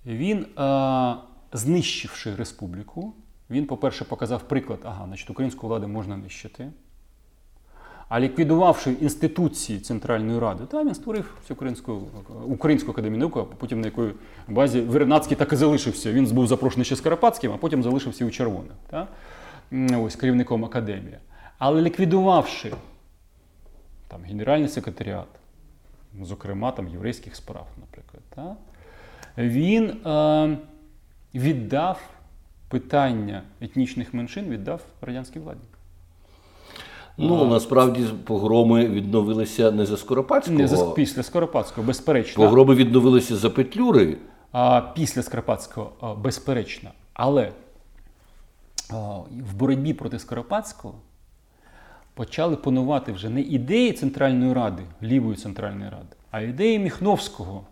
C: Він, а, знищивши республіку, він, по-перше, показав приклад, ага, значить, українську владу можна нищити. А ліквідувавши інституції Центральної Ради, та він створив Українську Українську академію наук, а потім на якої базі Вернацький так і залишився. Він був запрошений ще Скоропадським, а потім залишився у червоних. Та? Ось керівником академії. Але ліквідувавши там, Генеральний секретаріат, зокрема там, єврейських справ, наприклад, та? він е, віддав питання етнічних меншин віддав радянській владі.
B: Ну насправді погроми відновилися не за Скоропадського.
C: Не за після Скоропадського, безперечно.
B: Погроми відновилися за Петлюри.
C: А, Після Скоропадського, безперечно. Але а, в боротьбі проти Скоропадського почали панувати вже не ідеї Центральної Ради, лівої Центральної Ради, а ідеї Міхновського.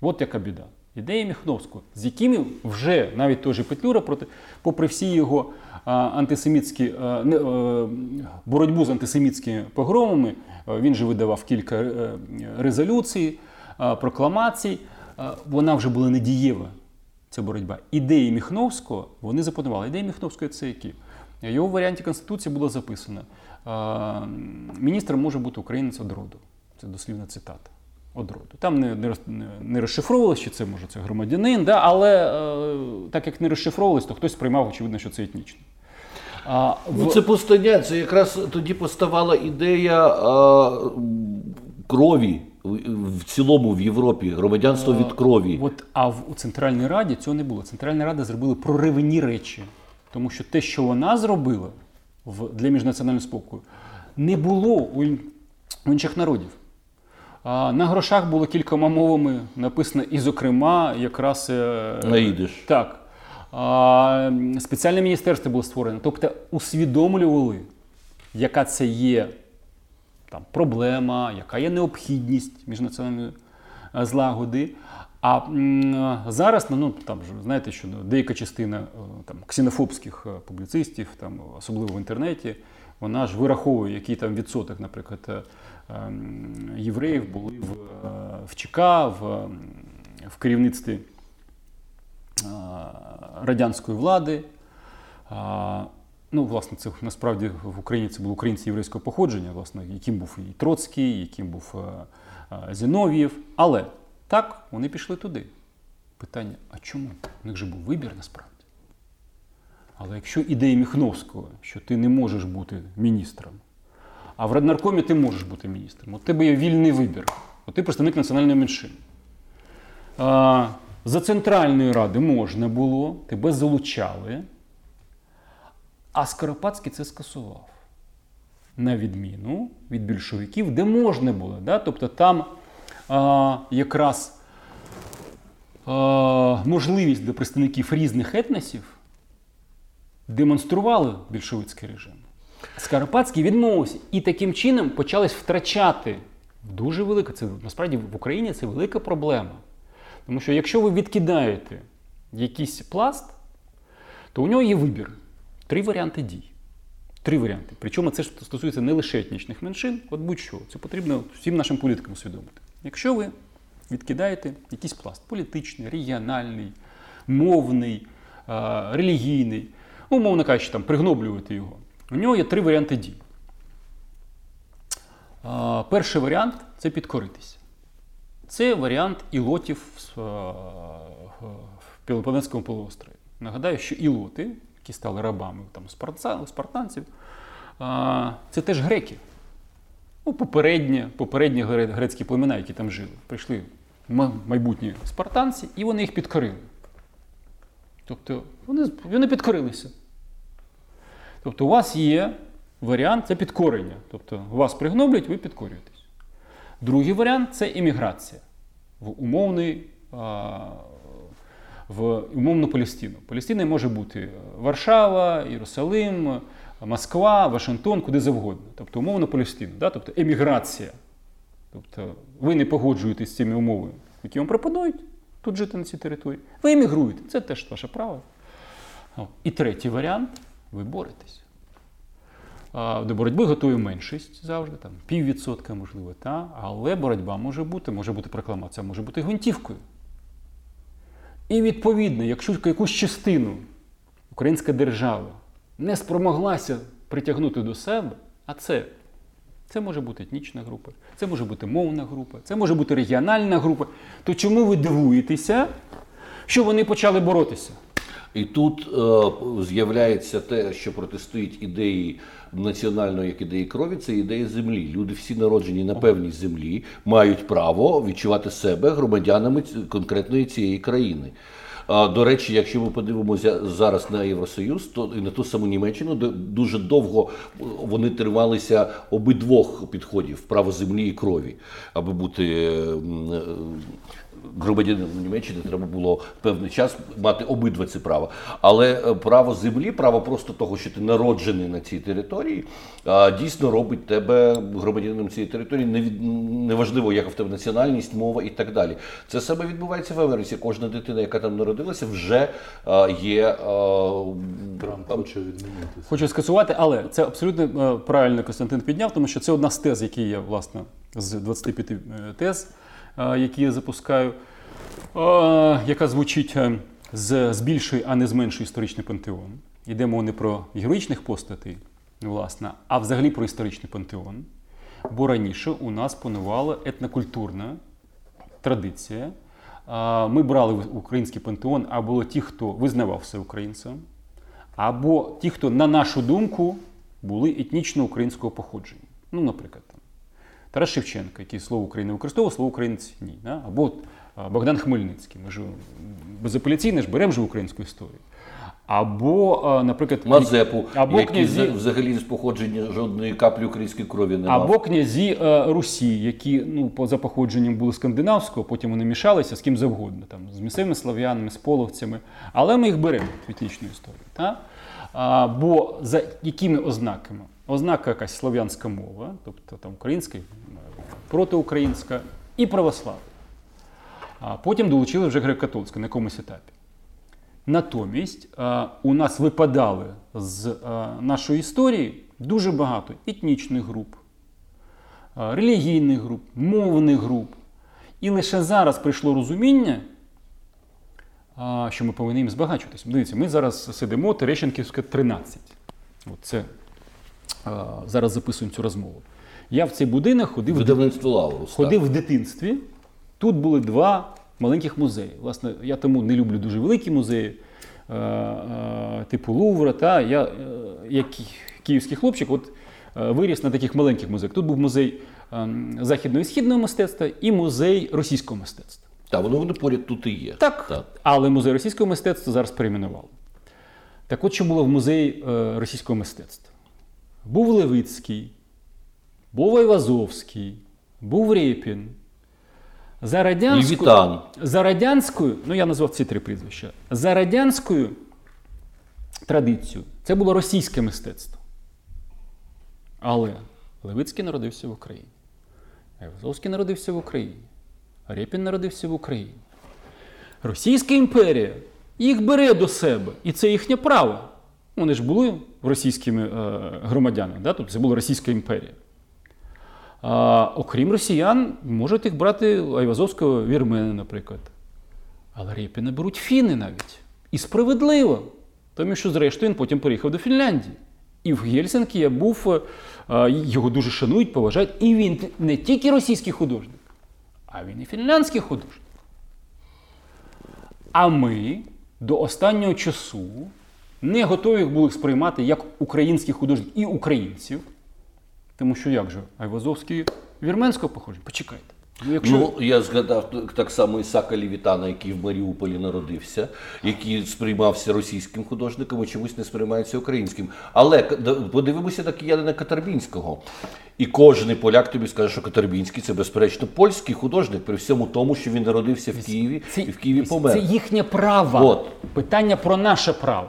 C: От яка біда. Ідеї Міхновського, з якими вже навіть той же Петлюра, проти, попри всі його антисемітські е, боротьбу з антисемітськими погромами. Він же видавав кілька е, резолюцій, прокламацій. Вона вже була недієва. Ця боротьба. Ідеї Міхновського вони запанували. Ідеї Міхновського це які? Його в варіанті Конституції було записано: міністром може бути українець од роду. Це дослівна цитата. Од роду. Там не не, не розшифровувалося, що це може це громадянин, да, але е, так як не розшифровувалось, то хтось сприймав, очевидно, що це етнічно.
B: А, ну, Це постання, це якраз тоді поставала ідея а, крові в цілому в Європі, громадянство від крові.
C: От, А в у Центральній Раді цього не було. Центральна Рада зробила проривні речі. Тому що те, що вона зробила в, для міжнаціонального спокою, не було у, у інших народів. На грошах було кількома мовами написано, і, зокрема, якраз
B: Наїдеш.
C: Так. Спеціальне міністерство було створено. Тобто усвідомлювали, яка це є там, проблема, яка є необхідність міжнаціональної злагоди. А м, зараз ну, там, знаєте, що деяка частина там, ксенофобських публіцистів, там, особливо в інтернеті, вона ж вираховує, який там відсоток, наприклад, євреїв були в, в ЧК, в, в керівництві радянської влади. Ну, власне, це насправді в Україні це були українці єврейського походження, власне, яким був і Троцький, яким був Зінов'єв. Але так, вони пішли туди. Питання: а чому? У них же був вибір насправді. Але якщо ідея Міхновського, що ти не можеш бути міністром, а в Раднаркомі ти можеш бути міністром, от тебе є вільний вибір, от ти представник національної меншини. А, За Центральної ради можна було, тебе залучали, а Скоропадський це скасував. На відміну від більшовиків, де можна було. Да? Тобто там а, якраз а, можливість для представників різних етносів демонстрували більшовицький режим. Скоропадський відмовився і таким чином почались втрачати дуже велика. Це насправді в Україні це велика проблема. Тому що якщо ви відкидаєте якийсь пласт, то у нього є вибір. Три варіанти дій. Три варіанти. Причому це стосується не лише етнічних меншин, от будь-що. Це потрібно всім нашим політикам усвідомити. Якщо ви відкидаєте якийсь пласт політичний, регіональний, мовний, релігійний, умовно кажучи, там, пригноблювати його, у нього є три варіанти дій. Перший варіант це підкоритися. Це варіант ілотів в Пелопонецькому полуострові. Нагадаю, що ілоти, які стали рабами там, спартанців, це теж греки. Ну, Попередні попередні грецькі племена, які там жили. Прийшли майбутні спартанці, і вони їх підкорили. Тобто вони вони підкорилися. Тобто у вас є варіант це підкорення. Тобто вас пригноблять, ви підкорюєтесь. Другий варіант це імміграція в в умовну Палестину. Палестина може бути Варшава, Єрусалим, Москва, Вашингтон, куди завгодно. Тобто умовна Палестина, да? тобто еміграція. Тобто ви не погоджуєтесь з цими умовами, які вам пропонують тут жити на цій території. Ви емігруєте, це теж ваше право. І третій варіант ви боретесь. До боротьби готує меншість завжди, там піввідсотка, можливо, та, але боротьба може бути, може бути прокламація, може бути гвинтівкою. І відповідно, якщо якусь частину українська держава не спромоглася притягнути до себе, а це це може бути етнічна група, це може бути мовна група, це може бути регіональна група, то чому ви дивуєтеся, що вони почали боротися?
B: І тут е, з'являється те, що протистоїть ідеї національної як ідеї крові, це ідея землі. Люди всі народжені на певній землі, мають право відчувати себе громадянами конкретної цієї країни. До речі, якщо ми подивимося зараз на Євросоюз, то і на ту саму Німеччину, де дуже довго вони трималися обидвох підходів право землі і крові, аби бути громадянином Німеччини треба було певний час мати обидва ці права. Але е, право землі, право просто того, що ти народжений на цій території, дійсно робить тебе громадянином цієї території. Неважливо, яка в тебе національність, мова і так далі. Це саме відбувається в Америці. Кожна дитина, яка там народилася, вже є
A: Трамп хоче відмінити.
C: Хочу скасувати, але це абсолютно е, правильно Костянтин підняв, тому що це одна з тез, які є власне з 25 е, тез. Е, які я запускаю, е, яка звучить е, з збільшує, а не зменшує історичний пантеон. Йдемо не про героїчних постатей, власне, а взагалі про історичний пантеон. Бо раніше у нас панувала етнокультурна традиція. Ми брали український пантеон або ті, хто визнавався українцем, або ті, хто, на нашу думку, були етнічно українського походження. Ну, наприклад, Тарас Шевченко, який слово України використовував, слово українці ні. Да? Або Богдан Хмельницький. Ми ж безапеляційно ж беремо ж українську історію. Або, наприклад,
B: Мазепу, або який князі... взагалі з походження жодної каплі української крові не
C: мав. Або князі Русі, які ну, за походженням були скандинавського, потім вони мішалися з ким завгодно, там, з місцевими слав'янами, з половцями. Але ми їх беремо в етнічну історію. Так? А, Бо за якими ознаками? Ознака якась слов'янська мова, тобто там українська, протиукраїнська і православна. А потім долучили вже греко-католицька на якомусь етапі. Натомість у нас випадали з нашої історії дуже багато етнічних груп, релігійних груп, мовних груп. І лише зараз прийшло розуміння, що ми повинні їм збагачуватися. Дивіться, ми зараз сидимо Терещенківська 13. От це зараз записуємо цю розмову. Я в цей будинок ходив
B: Видавництво Лаурус,
C: ходив так. в дитинстві. Тут були два маленьких музеї. Власне, я тому не люблю дуже великі музеї, е, е, типу Лувра. Та Я, е, як київський хлопчик, от виріс на таких маленьких музеях. Тут був музей ем, західного і східного мистецтва і музей російського мистецтва.
B: Так, воно вони поряд тут і є.
C: Так, так. Але музей російського мистецтва зараз перейменували. Так от що було в музеї російського мистецтва? Був Левицький, був Айвазовський, був Рєпін. За радянською, за радянською, ну я назвав ці три прізвища, за радянською традицією це було російське мистецтво. Але Левицький народився в Україні. Айвазовський народився в Україні. Рєпін народився в Україні. Російська імперія їх бере до себе, і це їхнє право. Вони ж були російськими е, громадянами, да? тобто це була Російська імперія. А, Окрім росіян, можуть їх брати Айвазовського вірмени, наприклад. Але Рєпіна беруть фіни навіть. І справедливо. Тому що, зрештою, він потім поїхав до Фінляндії. І в Гельсинкі я був, е, його дуже шанують, поважають. І він не тільки російський художник, а він і фінляндський художник. А ми до останнього часу не готові були сприймати як українських художників і українців. Тому що як же? Айвазовський вірменського походження? Почекайте.
B: Ну, якщо... ну, я згадав так само Ісака Лівітана, який в Маріуполі народився, який сприймався російським художником, і чомусь не сприймається українським. Але подивимося на киянина Катарбінського. І кожен поляк тобі скаже, що Катарбінський це, безперечно, польський художник, при всьому тому, що він народився в Києві це, і в Києві помер.
C: Це їхнє право. От. Питання про наше право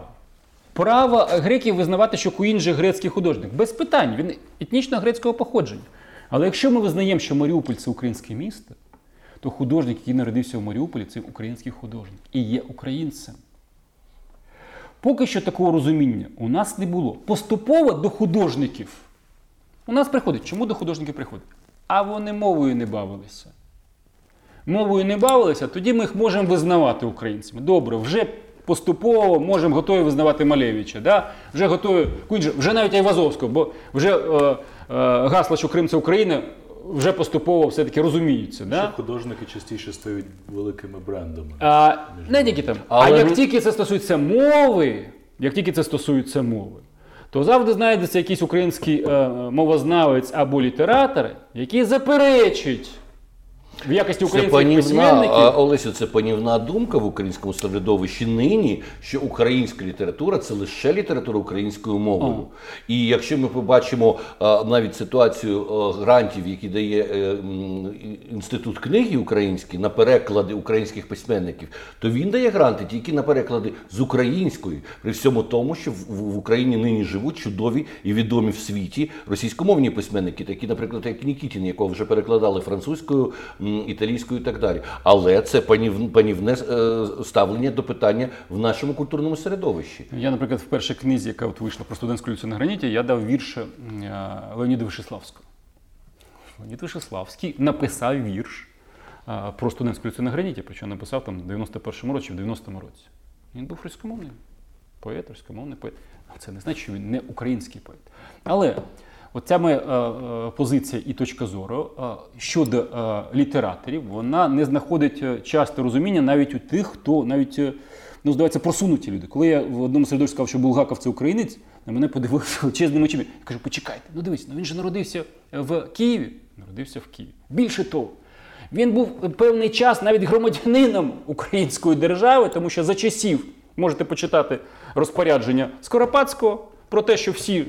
C: право греків визнавати, що Куїн же грецький художник. Без питань, він етнічно грецького походження. Але якщо ми визнаємо, що Маріуполь це українське місто, то художник, який народився в Маріуполі, це український художник і є українцем. Поки що такого розуміння у нас не було. Поступово до художників. У нас приходить. Чому до художників приходить? А вони мовою не бавилися. Мовою не бавилися, тоді ми їх можемо визнавати українцями. Добре, вже поступово можемо готові визнавати Малевича. Да? Вже готові вже навіть Айвазовського, бо вже е, е, гасло, що Крим це Україна, вже поступово все-таки розуміються. Да?
A: Художники частіше стають великими брендами.
C: А, Не тільки там. Але... А як тільки це стосується мови, як тільки це стосується мови, то завжди знайдеться якийсь український е, мовознавець або літератор, який заперечить в якості українських
B: панівна,
C: письменників.
B: Олесю, це панівна думка в українському середовищі нині, що українська література це лише література українською мовою. О. І якщо ми побачимо навіть ситуацію грантів, які дає е, інститут книги український на переклади українських письменників, то він дає гранти тільки на переклади з української, при всьому тому, що в Україні нині живуть чудові і відомі в світі російськомовні письменники, такі, наприклад, як Нікітін, якого вже перекладали французькою італійською і так далі. Але це панівне е, ставлення до питання в нашому культурному середовищі.
C: Я, наприклад, в першій книзі, яка от вийшла про студентську люцію на граніті, я дав вірш е, Леоніда Вишеславського. Леонід Вишеславський написав вірш е, про студентську люцію на граніті, причому написав там в 91-му році, в 90-му році. Він був російськомовний поет, російськомовний поет. Це не значить, що він не український поет. Але Оця моя е, е, позиція і точка зору е, щодо літераторів, вона не знаходить часто розуміння навіть у тих, хто навіть ну, здавається просунуті люди. Коли я в одному середовищі сказав, що Булгаков це українець, на мене подивився величезними очима. Я кажу, почекайте, ну дивись, ну він же народився в Києві. Народився в Києві. Більше того, він був певний час навіть громадянином української держави, тому що за часів Можете почитати розпорядження Скоропадського про те, що всі,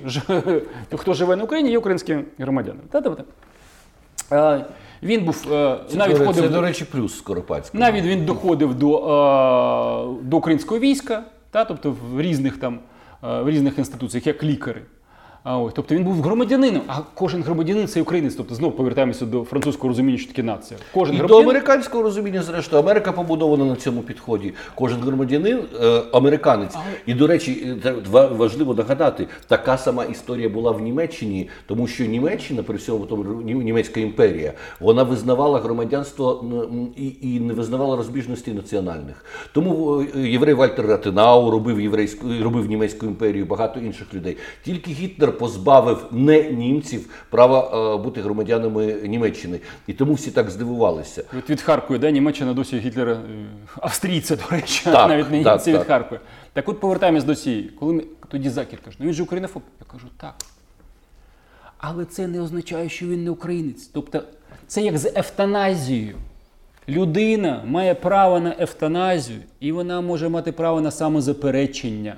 C: хто живе на Україні, є українськими громадянами. Він був
B: е, це, навіть це, ходив, це, до речі, плюс Скоропадського.
C: Навіть він доходив до е, до українського війська, та, тобто в різних там е, в різних інституціях, як лікари. А ось, тобто він був громадянином, а кожен громадянин це українець. Тобто знову повертаємося до французького розуміння, що таке нація. Кожен
B: І громадянин... до американського розуміння, зрештою, Америка побудована на цьому підході. Кожен громадянин е, американець. Але... І до речі, е, важливо нагадати, така сама історія була в Німеччині, тому що Німеччина, при всьому тому німецька імперія, вона визнавала громадянство і і не визнавала розбіжності національних. Тому е, єврей Вальтер Ратенау робив єврейську робив німецьку імперію, багато інших людей. Тільки Гітлер позбавив не німців права е, бути громадянами Німеччини. І тому всі так здивувалися.
C: От від Харкова, да, Німеччина досі Гітлера е, австрійця, до речі, так, навіть не німці від Харкова. Так от повертаємось до цієї. Коли ми тоді Закір каже, ну він же українофоб. Я кажу, так. Але це не означає, що він не українець. Тобто, це як з евтаназією. Людина має право на евтаназію, і вона може мати право на самозаперечення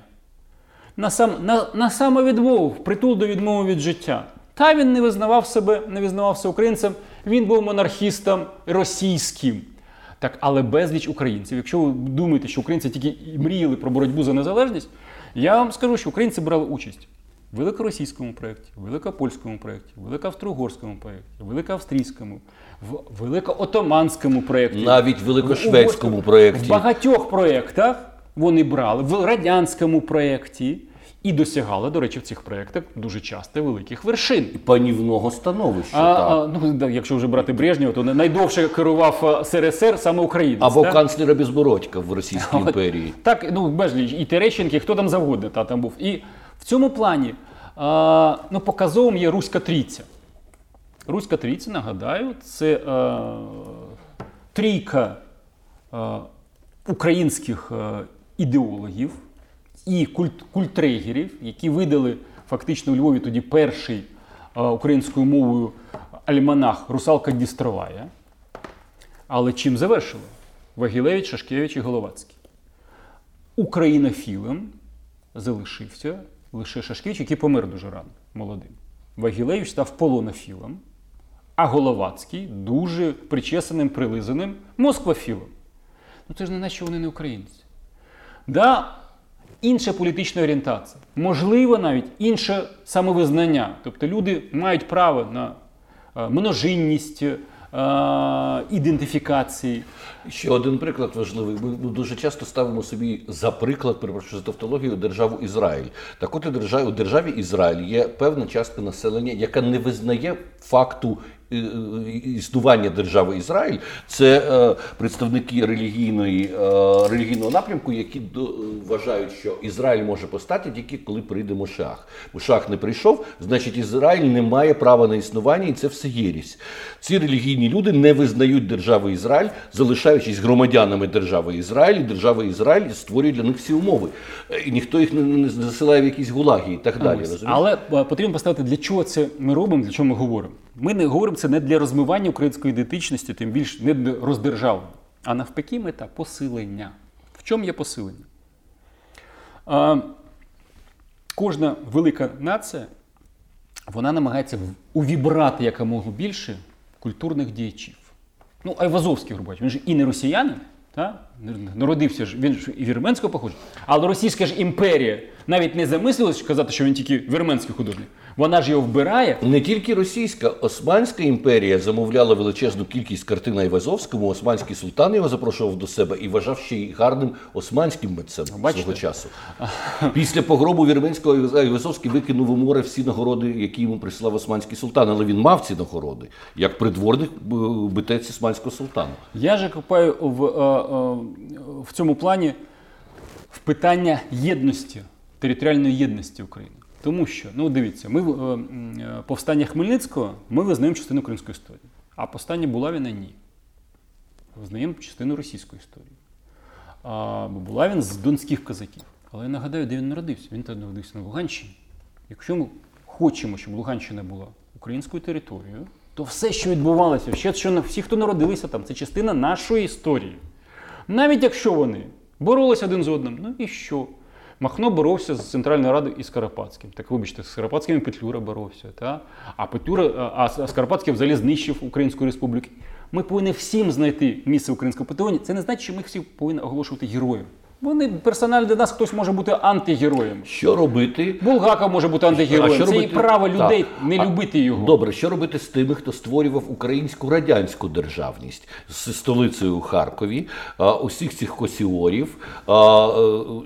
C: на сам, на, на самовідмову, притул до відмови від життя. Та він не визнавав себе, не визнавався українцем, він був монархістом російським. Так, але безліч українців. Якщо ви думаєте, що українці тільки мріяли про боротьбу за незалежність, я вам скажу, що українці брали участь в великоросійському проєкті, в великопольському проєкті, в великоавстро-угорському проєкті, в великоавстрійському, в великоотоманському проєкті,
B: навіть в великошведському проєкті.
C: В багатьох проєктах вони брали в радянському проєкті. І досягали, до речі, в цих проєктах дуже часто великих вершин.
B: І Панівного становища.
C: А, так. а, ну, Якщо вже брати Брежнєва, то найдовше керував СРСР саме українець.
B: Або так? канцлера Безбородька в Російській імперії.
C: Так, ну безліч і Терещенки, хто там завгодно та, там був. І в цьому плані а, ну, показовим є Руська Трійця. Руська Трійця, нагадаю, це а, трійка а, українських ідеологів і культ, культрейгерів, які видали фактично у Львові тоді перший а, українською мовою альманах Русалка Дістровая. Але чим завершили? Вагілевич, Шашкевич і Головацький. Українофілем залишився лише Шашкевич, який помер дуже рано, молодим. Вагілевич став полонофілом, а Головацький дуже причесаним, прилизаним москвафілом. Ну це ж не наче вони не українці. Да, інша політична орієнтація, можливо, навіть інше самовизнання. Тобто люди мають право на е, множинність. Е, ідентифікації.
B: Ще один приклад важливий. Ми дуже часто ставимо собі за приклад, перепрошую за тавтологію, державу Ізраїль. Так от у державі, Ізраїль є певна частка населення, яка не визнає факту існування держави Ізраїль це е, представники релігійної е, релігійного напрямку, які вважають, що Ізраїль може постати тільки коли прийде Мошах. Мошах не прийшов, значить Ізраїль не має права на існування, і це все єрість. Ці релігійні люди не визнають держави Ізраїль, залишаючись громадянами держави Ізраїль, і держава Ізраїль створює для них всі умови. І ніхто їх не засилає в якісь гулаги і так далі.
C: Але потрібно поставити, для чого це ми робимо, для чого ми говоримо. Ми не говоримо це не для розмивання української ідентичності, тим більше не для роздержавлення. А навпаки, мета посилення. В чому є посилення? А, Кожна велика нація вона намагається увібрати якомога більше культурних діячів. Ну, Айвазовський, грубо він ж і не росіянин, та? Народився ж, він ж і вірменського походження, але Російська ж імперія навіть не замислилась казати, що він тільки вірменський художник. Вона ж його вбирає.
B: Не тільки російська, Османська імперія замовляла величезну кількість картин Айвазовському. Османський султан його запрошував до себе і вважав ще й гарним османським митцем Бачите? свого часу. Після погробу Вірменського Айвазовський викинув у море всі нагороди, які йому прислав османський султан. Але він мав ці нагороди як придворник битець османського султану.
C: Я же копаю в, е, е, в цьому плані в питання єдності, територіальної єдності України. Тому що, ну дивіться, ми е, е, повстання Хмельницького ми визнаємо частину української історії, а повстання Булавіна ні. Визнаємо частину російської історії. А, Бо Булавін з донських козаків. Але я нагадаю, де він народився. Він народився на Луганщині. Якщо ми хочемо, щоб Луганщина була українською територією, то все, що відбувалося, ще що всі, хто народилися там, це частина нашої історії. Навіть якщо вони Боролися один з одним. Ну і що? Махно боровся з Центральною Радою і Скоропадським. Так вибачте, з Скоропадським і Петлюра боровся. Та? А Петлюра, а Скарпатський взагалі знищив Українську Республіку. Ми повинні всім знайти місце українського патеоні. Це не значить, що ми всі повинні оголошувати героїв. Вони персонально для нас хтось може бути антигероєм.
B: Що робити?
C: Булгаков може бути антигероєм. А що Це робити? і право людей так. не любити його.
B: Добре, що робити з тими, хто створював українську радянську державність з столицею у Харкові, а, усіх цих косіорів а,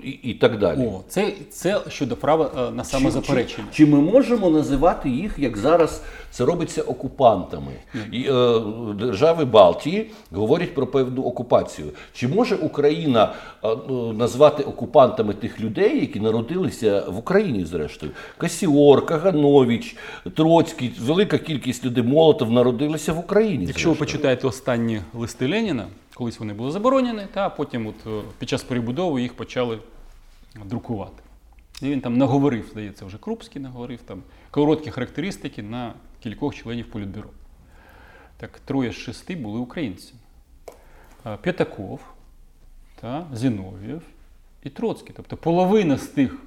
B: і, і так далі?
C: О, це це щодо права на самозаперечення.
B: Чи, чи, чи ми можемо називати їх як зараз? Це робиться окупантами. І е, Держави Балтії говорять про певну окупацію. Чи може Україна е, ну, назвати окупантами тих людей, які народилися в Україні, зрештою? Касіор, Каганович, Троцький, велика кількість людей Молотов народилися в Україні.
C: Якщо
B: зрештою.
C: ви почитаєте останні листи Леніна, колись вони були заборонені, та потім от, е, під час перебудови їх почали друкувати. І він там наговорив, здається, вже Крупський наговорив там короткі характеристики на кількох членів політбюро. Так, троє з шести були українці: П'ятаков, та, Зінов'єв і Троцький. Тобто половина з тих,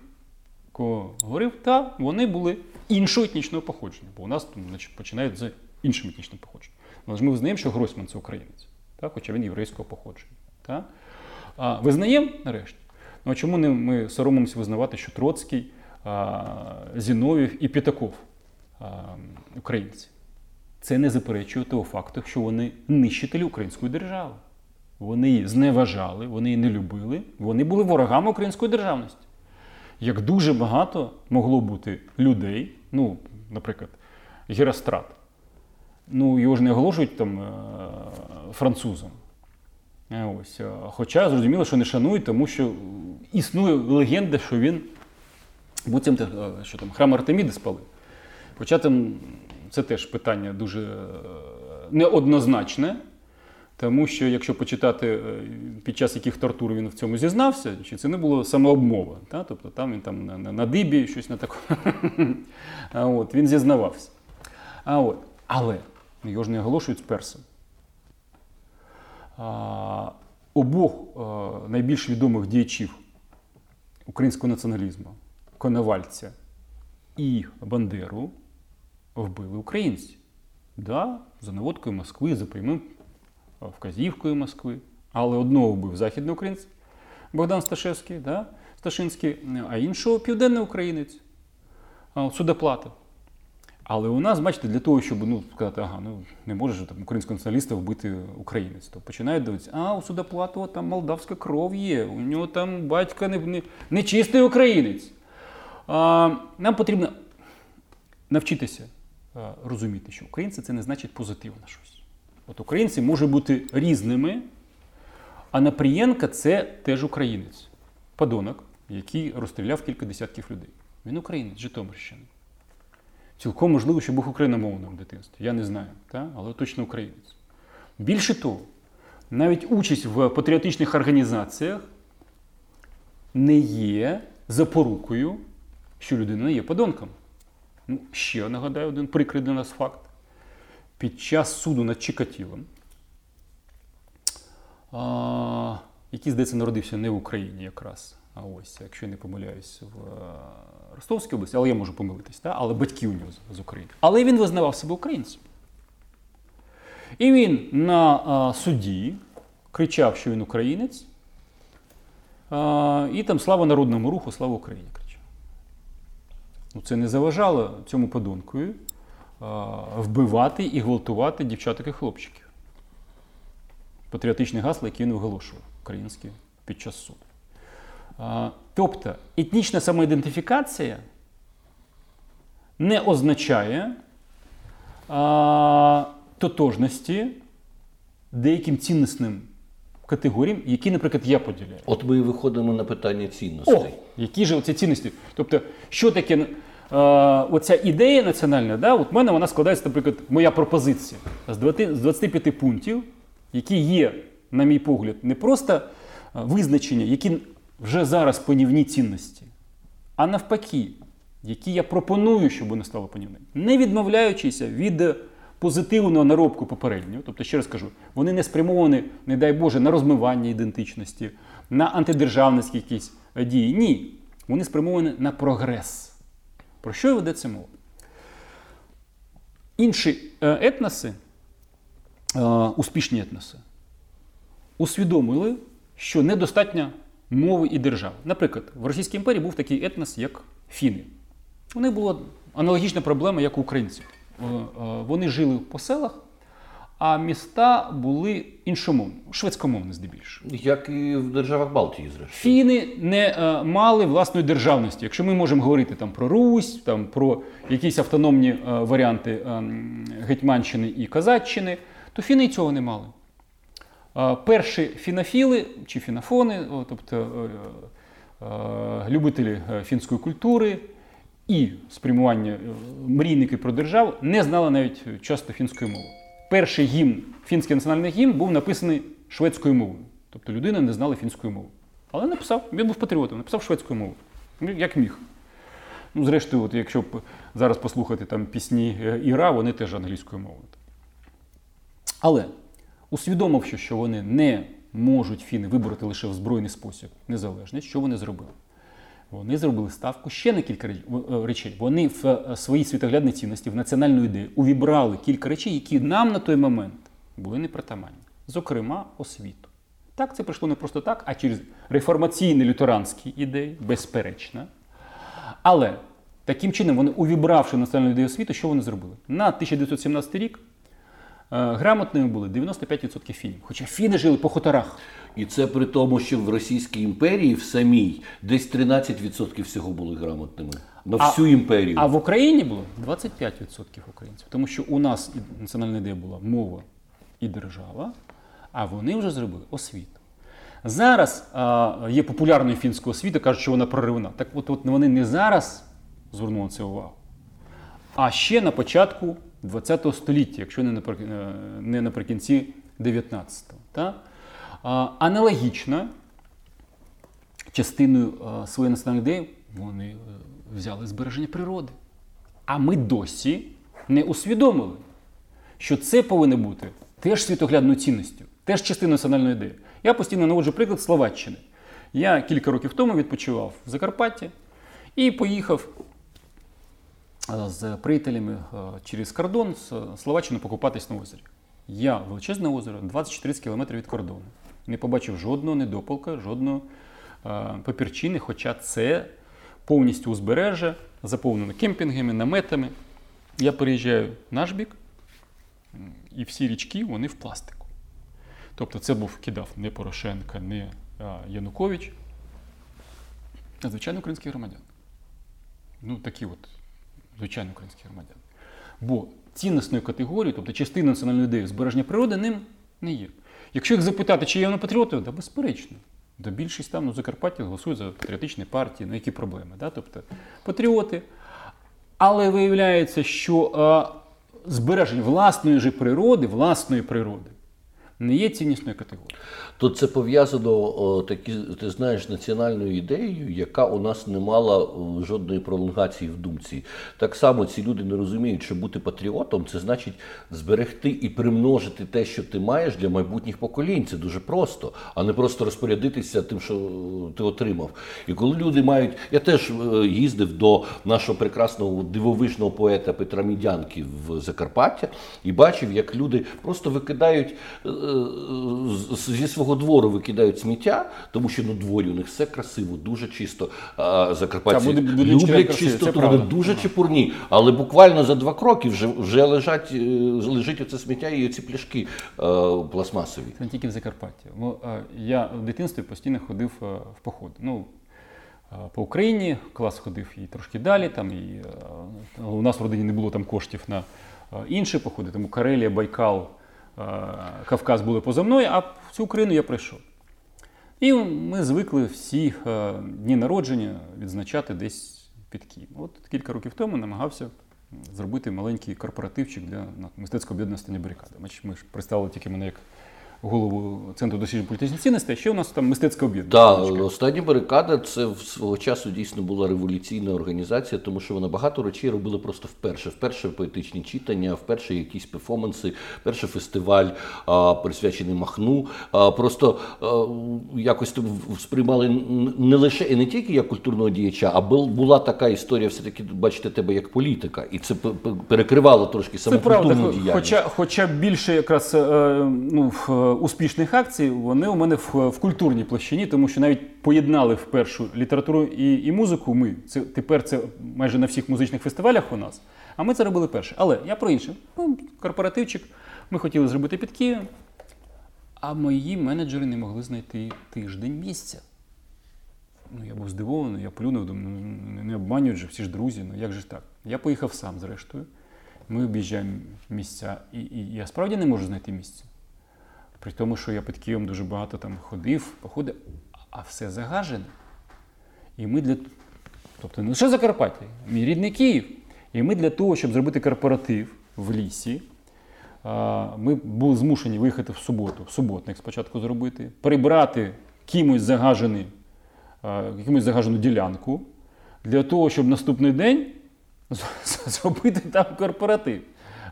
C: кого говорив, та вони були іншого етнічного походження, бо у нас значить, починають з іншим етнічним походженням. Але ж ми визнаємо, що Гройсман це українець, та, хоча він єврейського походження. Та. А Визнаємо нарешті. Ну а чому не ми соромимося визнавати, що Троцький, Зіновів і П'ятаков українці? Це не заперечує того факту, що вони нищителі української держави. Вони її зневажали, вони її не любили, вони були ворогами української державності. Як дуже багато могло бути людей, ну, наприклад, Герострат, ну його ж не оголошують там е, французом. Е, ось. Хоча зрозуміло, що не шанують, тому що існує легенда, що він буцім е, що там, храм Артеміди спалив. Хоча там це теж питання дуже е, неоднозначне, тому що якщо почитати, під час яких тортур він в цьому зізнався, чи це не було самообмова. Та? Тобто там він там на, на, дибі щось на таке. Він зізнавався. А от. Але його ж не оголошують з персом обох найбільш відомих діячів українського націоналізму Коновальця і Бандеру вбили українці. Да, За наводкою Москви, за прямим вказівкою Москви. Але одного вбив західний українець Богдан Сташевський, да, Сташинський, а іншого південний українець Судоплата. Але у нас, бачите, для того, щоб ну, сказати, ага, ну не може там українського націоналіста вбити українець, то починають дивитися, а у Судоплатова там молдавська кров є, у нього там батько не, не, не чистий українець. А, Нам потрібно навчитися розуміти, що українці це не значить позитивно щось. От українці можуть бути різними, а Напрієнка це теж українець, подонок, який розстріляв кілька десятків людей. Він українець, Житомирщини. Цілком можливо, що був україномовним в дитинстві. Я не знаю, та? але точно українець. Більше того, навіть участь в патріотичних організаціях не є запорукою, що людина не є подонком. Ну, Ще нагадаю один прикрий для нас факт. Під час суду над Чикатілом, який, здається, народився не в Україні якраз, а ось, якщо я не помиляюсь, в Ростовській області, але я можу помилитись, та? але батьки у нього з України. Але він визнавав себе українцем. І він на а, суді кричав, що він українець. А, і там слава народному руху, слава Україні Це не заважало цьому подонкою вбивати і гвалтувати дівчаток і хлопчиків. Патріотичне гасло, яке він виголошував українське під час суду. Тобто етнічна самоідентифікація не означає а, тотожності деяким ціннісним категоріям, які, наприклад, я поділяю.
B: От ми і виходимо на питання цінностей. О,
C: Які ж оці цінності? Тобто, що таке оця ідея національна? Да? От в мене вона складається, наприклад, моя пропозиція з 25 пунктів, які є, на мій погляд, не просто визначення, які вже зараз панівні цінності, а навпаки, які я пропоную, щоб вони стали панівними, не відмовляючися від позитивну наробку попереднього. Тобто, ще раз кажу, вони не спрямовані, не дай Боже, на розмивання ідентичності, на антидержавницькі якісь дії. Ні. Вони спрямовані на прогрес. Про що ведеться мова? Інші е, етноси, е, успішні етноси, усвідомили, що недостатньо мови і держави. Наприклад, в Російській імперії був такий етнос, як фіни. У них була аналогічна проблема, як у українців. Е, вони жили по селах, а міста були іншомовні, шведськомовні здебільшого.
B: Як і в державах Балтії, зрештою.
C: Фіни не е, мали власної державності. Якщо ми можемо говорити там про Русь, там про якісь автономні е, варіанти е, Гетьманщини і Казаччини, то фіни цього не мали. Е, перші фінофіли чи фінофони, о, тобто е, е, любителі фінської культури. І спрямування мрійники про державу не знали навіть часто фінської мови перший гімн, фінський національний гімн був написаний шведською мовою. Тобто людина не знала фінської мови. Але написав, він був патріотом, написав шведською мовою. Ну, як міг. Ну, Зрештою, от, якщо зараз послухати там пісні е, Іра, вони теж англійською мовою. Але усвідомивши, що вони не можуть фіни вибороти лише в збройний спосіб незалежність, що вони зробили? Вони зробили ставку ще на кілька е, речей. Вони в е, своїй світоглядній цінності, в національну ідею увібрали кілька речей, які нам на той момент були непритаманні. Зокрема, освіту. Так, це прийшло не просто так, а через реформаційні лютеранські ідеї, безперечно. Але таким чином, вони, увібравши національну ідею освіту, що вони зробили? На 1917 рік грамотними були 95% фінів. Хоча фіни жили по хуторах.
B: І це при тому, що в Російській імперії в самій десь 13% всього були грамотними на всю
C: а,
B: імперію.
C: А в Україні було 25% українців, тому що у нас національна ідея була мова і держава, а вони вже зробили освіту. Зараз а, є популярною фінською освіта, кажуть, що вона проривна. Так от, от вони не зараз звернули це увагу, а ще на початку ХХ століття, якщо не наприкінці 19-го. Аналогічно частиною своєї національної ідеї вони е, взяли збереження природи. А ми досі не усвідомили, що це повинно бути теж світоглядною цінністю, теж частиною національної ідеї. Я постійно наводжу приклад Словаччини. Я кілька років тому відпочивав в Закарпатті і поїхав з приятелями е, через кордон з Словаччини покупатись на озері. Я величезне озеро, 24 кілометри від кордону не побачив жодного недопалка, жодного е, папірчини, хоча це повністю узбережжя, заповнено кемпінгами, наметами. Я переїжджаю наш бік, і всі річки вони в пластику. Тобто це був кидав не Порошенка, не Янукович, а звичайно українські громадяни. Ну, такі от звичайно українські громадяни. Бо цінностною категорією, тобто частиною національної ідеї збереження природи, ним не є. Якщо їх запитати, чи є вони патріоти, то безперечно. До більшість там ну, Закарпаття голосують за патріотичні партії, ну які проблеми? Да? Тобто патріоти. Але виявляється, що а, збереження власної ж природи, власної природи не є ціннісною категорією.
B: То це пов'язано такі, ти знаєш, національною ідеєю, яка у нас не мала жодної пролонгації в думці. Так само ці люди не розуміють, що бути патріотом це значить зберегти і примножити те, що ти маєш для майбутніх поколінь. Це дуже просто, а не просто розпорядитися тим, що ти отримав. І коли люди мають, я теж їздив до нашого прекрасного дивовижного поета Петра Мідянки в Закарпаття і бачив, як люди просто викидають е, зі свого двору викидають сміття, тому що на дворі у них все красиво, дуже чисто. А Закарпатці
C: буде, буде
B: люблять чистоту, вони дуже чепурні, але буквально за два кроки вже вже лежать, е, лежить оце сміття і оці пляшки е, пластмасові.
C: Це не тільки в Закарпатті. Я в дитинстві постійно ходив е, в походи. Ну, по Україні клас ходив і трошки далі. Там, і, У нас в родині не було там коштів на інші походи, тому Карелія, Байкал. Кавказ були поза мною, а в цю Україну я прийшов. І ми звикли всі е, дні народження відзначати десь під Києвом. От кілька років тому намагався зробити маленький корпоративчик для мистецького об'єднання барикади. Ми ж представили тільки мене як голову центру досліджень політичних цінностей, ще у нас там мистецька об'єднання.
B: Так, остання барикада це свого часу дійсно була революційна організація, тому що вона багато речей робила просто вперше. Вперше поетичні читання, вперше якісь перформанси, перший фестиваль а, присвячений Махну. А, Просто а, якось сприймали не лише і не тільки як культурного діяча, а була така історія, все таки бачите тебе як політика, і це перекривало трошки саму культурну діяльність.
C: Хоча, хоча більше якраз е, ну, успішних акцій, вони у мене в, в культурній площині, тому що навіть поєднали в першу літературу і і музику. Ми це тепер це майже на всіх музичних фестивалях у нас. А ми це робили перше. Але я про інше. Ну, корпоративчик. Ми хотіли зробити під Києвом, а мої менеджери не могли знайти тиждень місця. Ну, Я був здивований, я плюнув, думаю, ну, не обманюють же, всі ж друзі, ну як же так? Я поїхав сам, зрештою. Ми об'їжджаємо місця, і, і я справді не можу знайти місце. При тому, що я під Києвом дуже багато там ходив, походив, а все загажене. І ми для. Тобто не лише Закарпаття, мій рідний Київ. І ми для того, щоб зробити корпоратив в лісі, ми були змушені виїхати в суботу, в суботник спочатку зробити, прибрати кимось загажений, якимось загажену ділянку, для того, щоб наступний день зробити там корпоратив.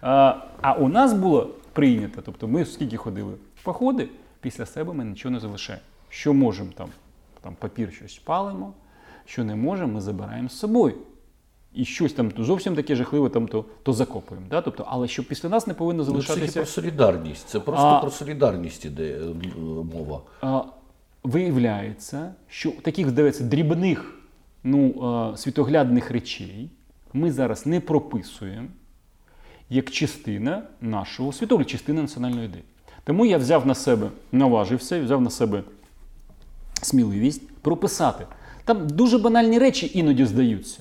C: А у нас було прийнято, тобто ми скільки ходили походи, після себе ми нічого не залишаємо. Що можемо там, там папір щось палимо, що не можемо, ми забираємо з собою. І щось там зовсім таке жахливе там то то закопуємо. Да? Тобто, Але що після нас не повинно залишатися. Ну,
B: це про солідарність. Це просто а, про солідарність іде е, мова. А,
C: Виявляється, що таких здається дрібних ну, світоглядних речей ми зараз не прописуємо як частина нашого світогляду, частина національної ідеї. Тому я взяв на себе, наважився, взяв на себе сміливість прописати. Там дуже банальні речі іноді здаються.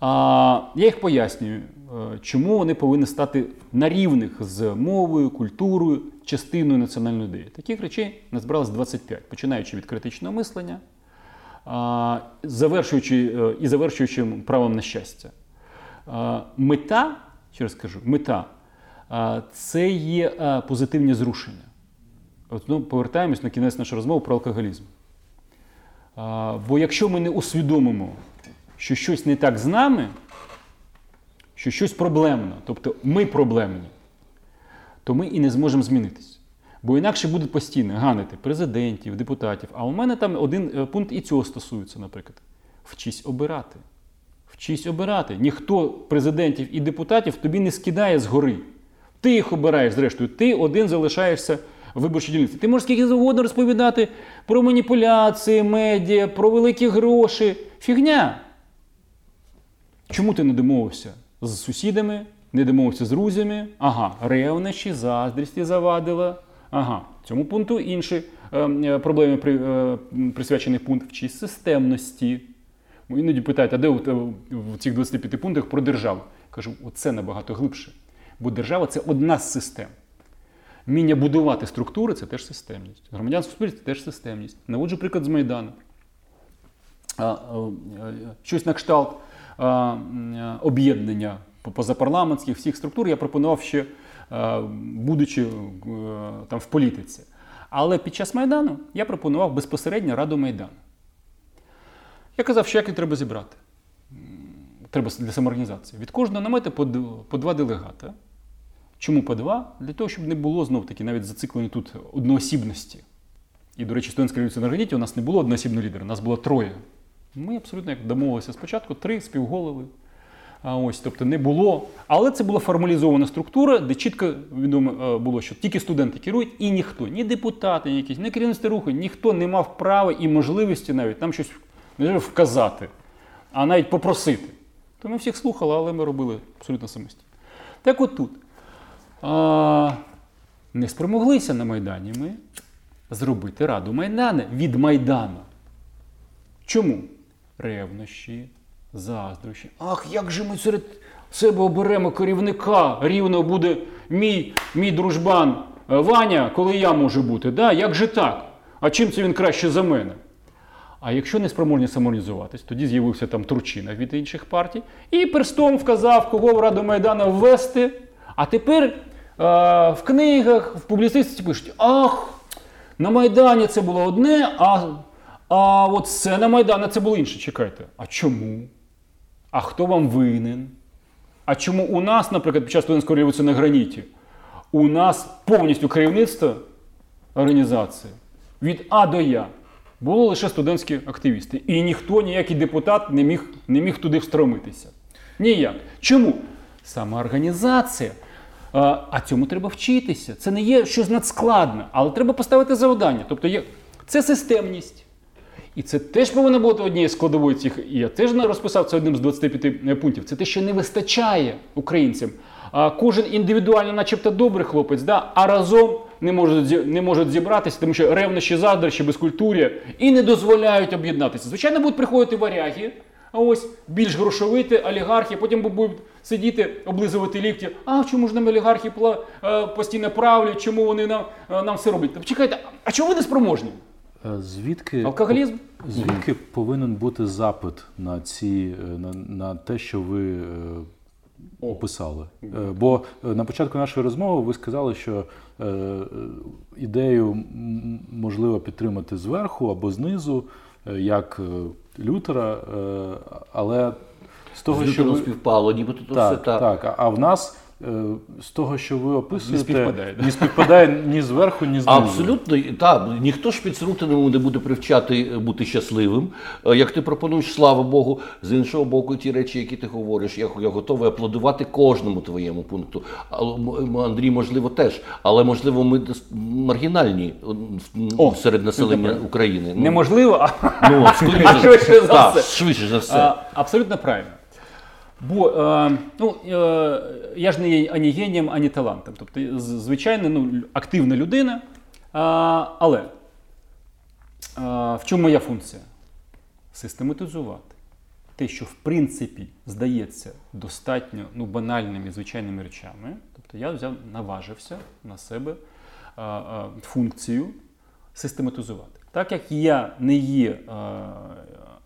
C: А Я їх пояснюю, е, чому вони повинні стати на рівних з мовою, культурою, частиною національної ідеї. Таких речей назбиралось 25, починаючи від критичного мислення, завершуючи е, і завершуючи правом на щастя. Мета, ще раз кажу, мета це є позитивні зрушення. От, ну, Повертаємось на кінець нашої розмови про алкоголізм. Бо якщо ми не усвідомимо, що щось не так з нами, що щось проблемно, тобто ми проблемні, то ми і не зможемо змінитися. Бо інакше будуть постійно ганити президентів, депутатів. А у мене там один е, пункт і цього стосується, наприклад. Вчись обирати. Вчись обирати. Ніхто президентів і депутатів тобі не скидає згори. Ти їх обираєш, зрештою, ти один залишаєшся в виборчій дільниці. Ти можеш скільки завгодно розповідати про маніпуляції, медіа, про великі гроші. Фігня. Чому ти не домовився з сусідами, не домовився з друзями? Ага, ревнощі, заздрісті завадила. Ага, цьому пункту інші е, е проблеми при, е, присвячений пункт вчись системності. Іноді питають, а де в цих 25 пунктах про державу? Кажу, оце набагато глибше. Бо держава це одна з систем. Вміння будувати структури це теж системність. Громадянське суспільство це теж системність. Наводжу приклад з Майдану. Щось на кшталт об'єднання позапарламентських всіх структур я пропонував ще, будучи е, там в політиці. Але під час Майдану я пропонував безпосередньо Раду Майдану. Я казав, що як і треба зібрати. Треба для самоорганізації. Від кожного намету по, по два делегата. Чому по два? Для того, щоб не було знов-таки навіть зациклені тут одноосібності. І, до речі, студентська революція на Органіті у нас не було одноосібного лідера, у нас було троє. Ми абсолютно як домовилися спочатку, три співголови. А ось, Тобто не було. Але це була формалізована структура, де чітко відомо е, було, що тільки студенти керують, і ніхто, ні депутати, ні якісь, ні керівництво руху, ніхто не мав права і можливості навіть там щось вказати, а навіть попросити. То ми всіх слухали, але ми робили абсолютно самостійно. Так от тут а, не спромоглися на Майдані ми зробити раду Майдана від Майдану. Чому? Ревнощі, заздрощі. Ах, як же ми серед себе оберемо керівника, рівно буде мій мій дружбан е, Ваня, коли я можу бути. Да? Як же так? А чим це він краще за мене? А якщо не спроможні самоорганізуватись, тоді з'явився там Турчина від інших партій і перстом вказав, кого в Раду Майдану ввести. А тепер а, в книгах, в публіцистиці пишуть, ах, на Майдані це було одне, а а от це на Майдані це було інше. Чекайте. А чому? А хто вам винен? А чому у нас, наприклад, під час студентської революції на граніті, у нас повністю керівництво організації від А до Я було лише студентські активісти. І ніхто, ніякий депутат не міг не міг туди встромитися. Ніяк. Чому? Сама організація. А, а цьому треба вчитися. Це не є щось надскладне, але треба поставити завдання. Тобто є, це системність. І це теж повинно бути однією складовою цих. І я теж розписав це одним з 25 пунктів. Це те, що не вистачає українцям. Кожен індивідуально, начебто, добрий хлопець, да, а разом не можуть не можуть зібратися, тому що ревнощі, заздрощі, безкультур'я і не дозволяють об'єднатися. Звичайно, будуть приходити варяги, а ось більш грошовити олігархи, потім будуть сидіти, облизувати лікті. А чому ж нам олігархи е, постійно правлять, чому вони нам е, нам все роблять? Чекайте, а чому ви не спроможні?
A: Е, звідки
C: Алкоголізм?
A: Звідки повинен бути запит на ці на, на те, що ви описали? Бо на початку нашої розмови ви сказали, що ідею можливо підтримати зверху або знизу, як Лютера, але
B: з того, з що ви... співпало, нібито то все так.
A: Так, а в нас Е, з того, що ви описуєте, не
C: співпадає,
A: не співпадає ні зверху, ні знизу.
B: Абсолютно, так. Ніхто ж підсрутиному не буде привчати бути щасливим. Е, як ти пропонуєш, слава Богу, з іншого боку, ті речі, які ти говориш, я я готовий аплодувати кожному твоєму пункту. Андрій, можливо, теж, але можливо, ми маргінальні О, серед населення України.
C: Ну, Неможливо,
B: а ну, швидше за. Швидше за все.
C: Абсолютно правильно. Бо е, ну, е, я ж не є ані генієм, ані талантом. Тобто, звичайно, ну, активна людина. Е, але е, в чому моя функція? Систематизувати те, що в принципі здається достатньо ну, банальними звичайними речами. Тобто я взяв, наважився на себе е, е, функцію систематизувати. Так як я не є е,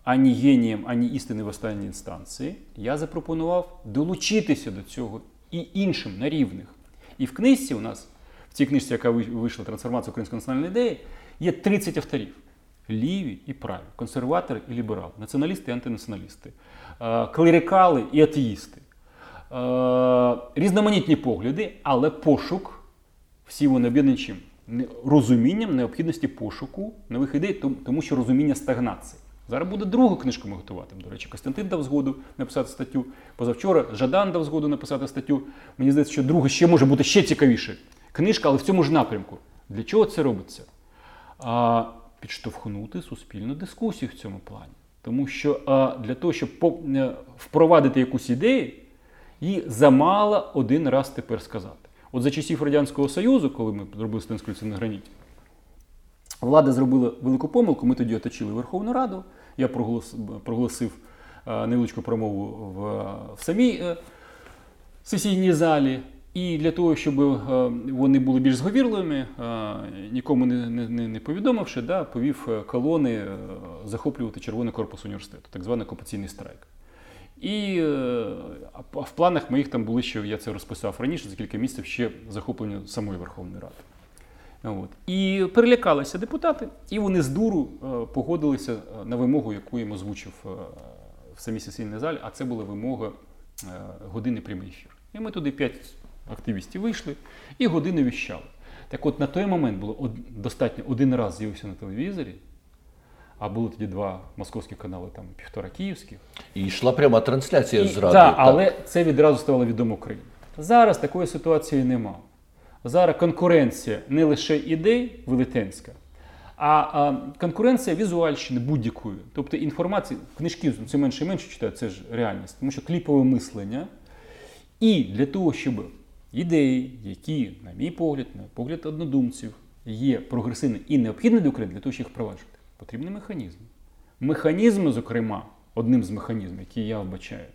C: ані генієм, ані істини в останній інстанції, я запропонував долучитися до цього і іншим на рівних. І в книжці у нас, в цій книжці, яка вийшла трансформація української національної ідеї, є 30 авторів. Ліві і праві, консерватори і ліберали, націоналісти і антинаціоналісти, клерикали і атеїсти. Різноманітні погляди, але пошук, всі вони об'єднані чим? Розумінням необхідності пошуку нових ідей, тому що розуміння стагнації. Зараз буде другу книжку ми готувати. До речі, Костянтин дав згоду написати статтю. Позавчора Жадан дав згоду написати статтю. Мені здається, що друга ще може бути ще цікавіше. Книжка, але в цьому ж напрямку. Для чого це робиться? А, Підштовхнути суспільну дискусію в цьому плані. Тому що а, для того, щоб по, е, впровадити якусь ідею, її замало один раз тепер сказати. От за часів Радянського Союзу, коли ми зробили студентську на граніті, Влада зробила велику помилку. Ми тоді оточили Верховну Раду. Я проголосив е, невеличку промову в, в самій е, сесійній залі. І для того, щоб е, вони були більш зговірливими, нікому не не, не повідомивши, да, повів колони захоплювати Червоний корпус університету, так званий окупаційний страйк. І в планах моїх там були, що я це розписав раніше, за кілька місяців ще захоплення самої Верховної Ради. От. І перелякалися депутати, і вони з дуру е, погодилися е, на вимогу, яку їм озвучив е, в самій сесійній залі, а це була вимога години прямий ефір. І ми туди п'ять активістів вийшли і годину віщали. Так от на той момент було достатньо один раз з'явився на телевізорі, а було тоді два московські канали, там півтора київських.
B: І йшла пряма трансляція з ради.
C: Так, але це відразу ставало відомо Україні. Зараз такої ситуації немає. Зараз конкуренція не лише ідей велетенська, а конкуренція візуальщини будь-якої. Тобто інформація, книжки це менше і менше читають, це ж реальність, тому що кліпове мислення. І для того, щоб ідеї, які, на мій погляд, на погляд однодумців, є прогресивні і необхідні для України, для того, щоб їх впроваджувати, потрібні механізми. Механізми, зокрема, одним з механізмів, які я вбачаю,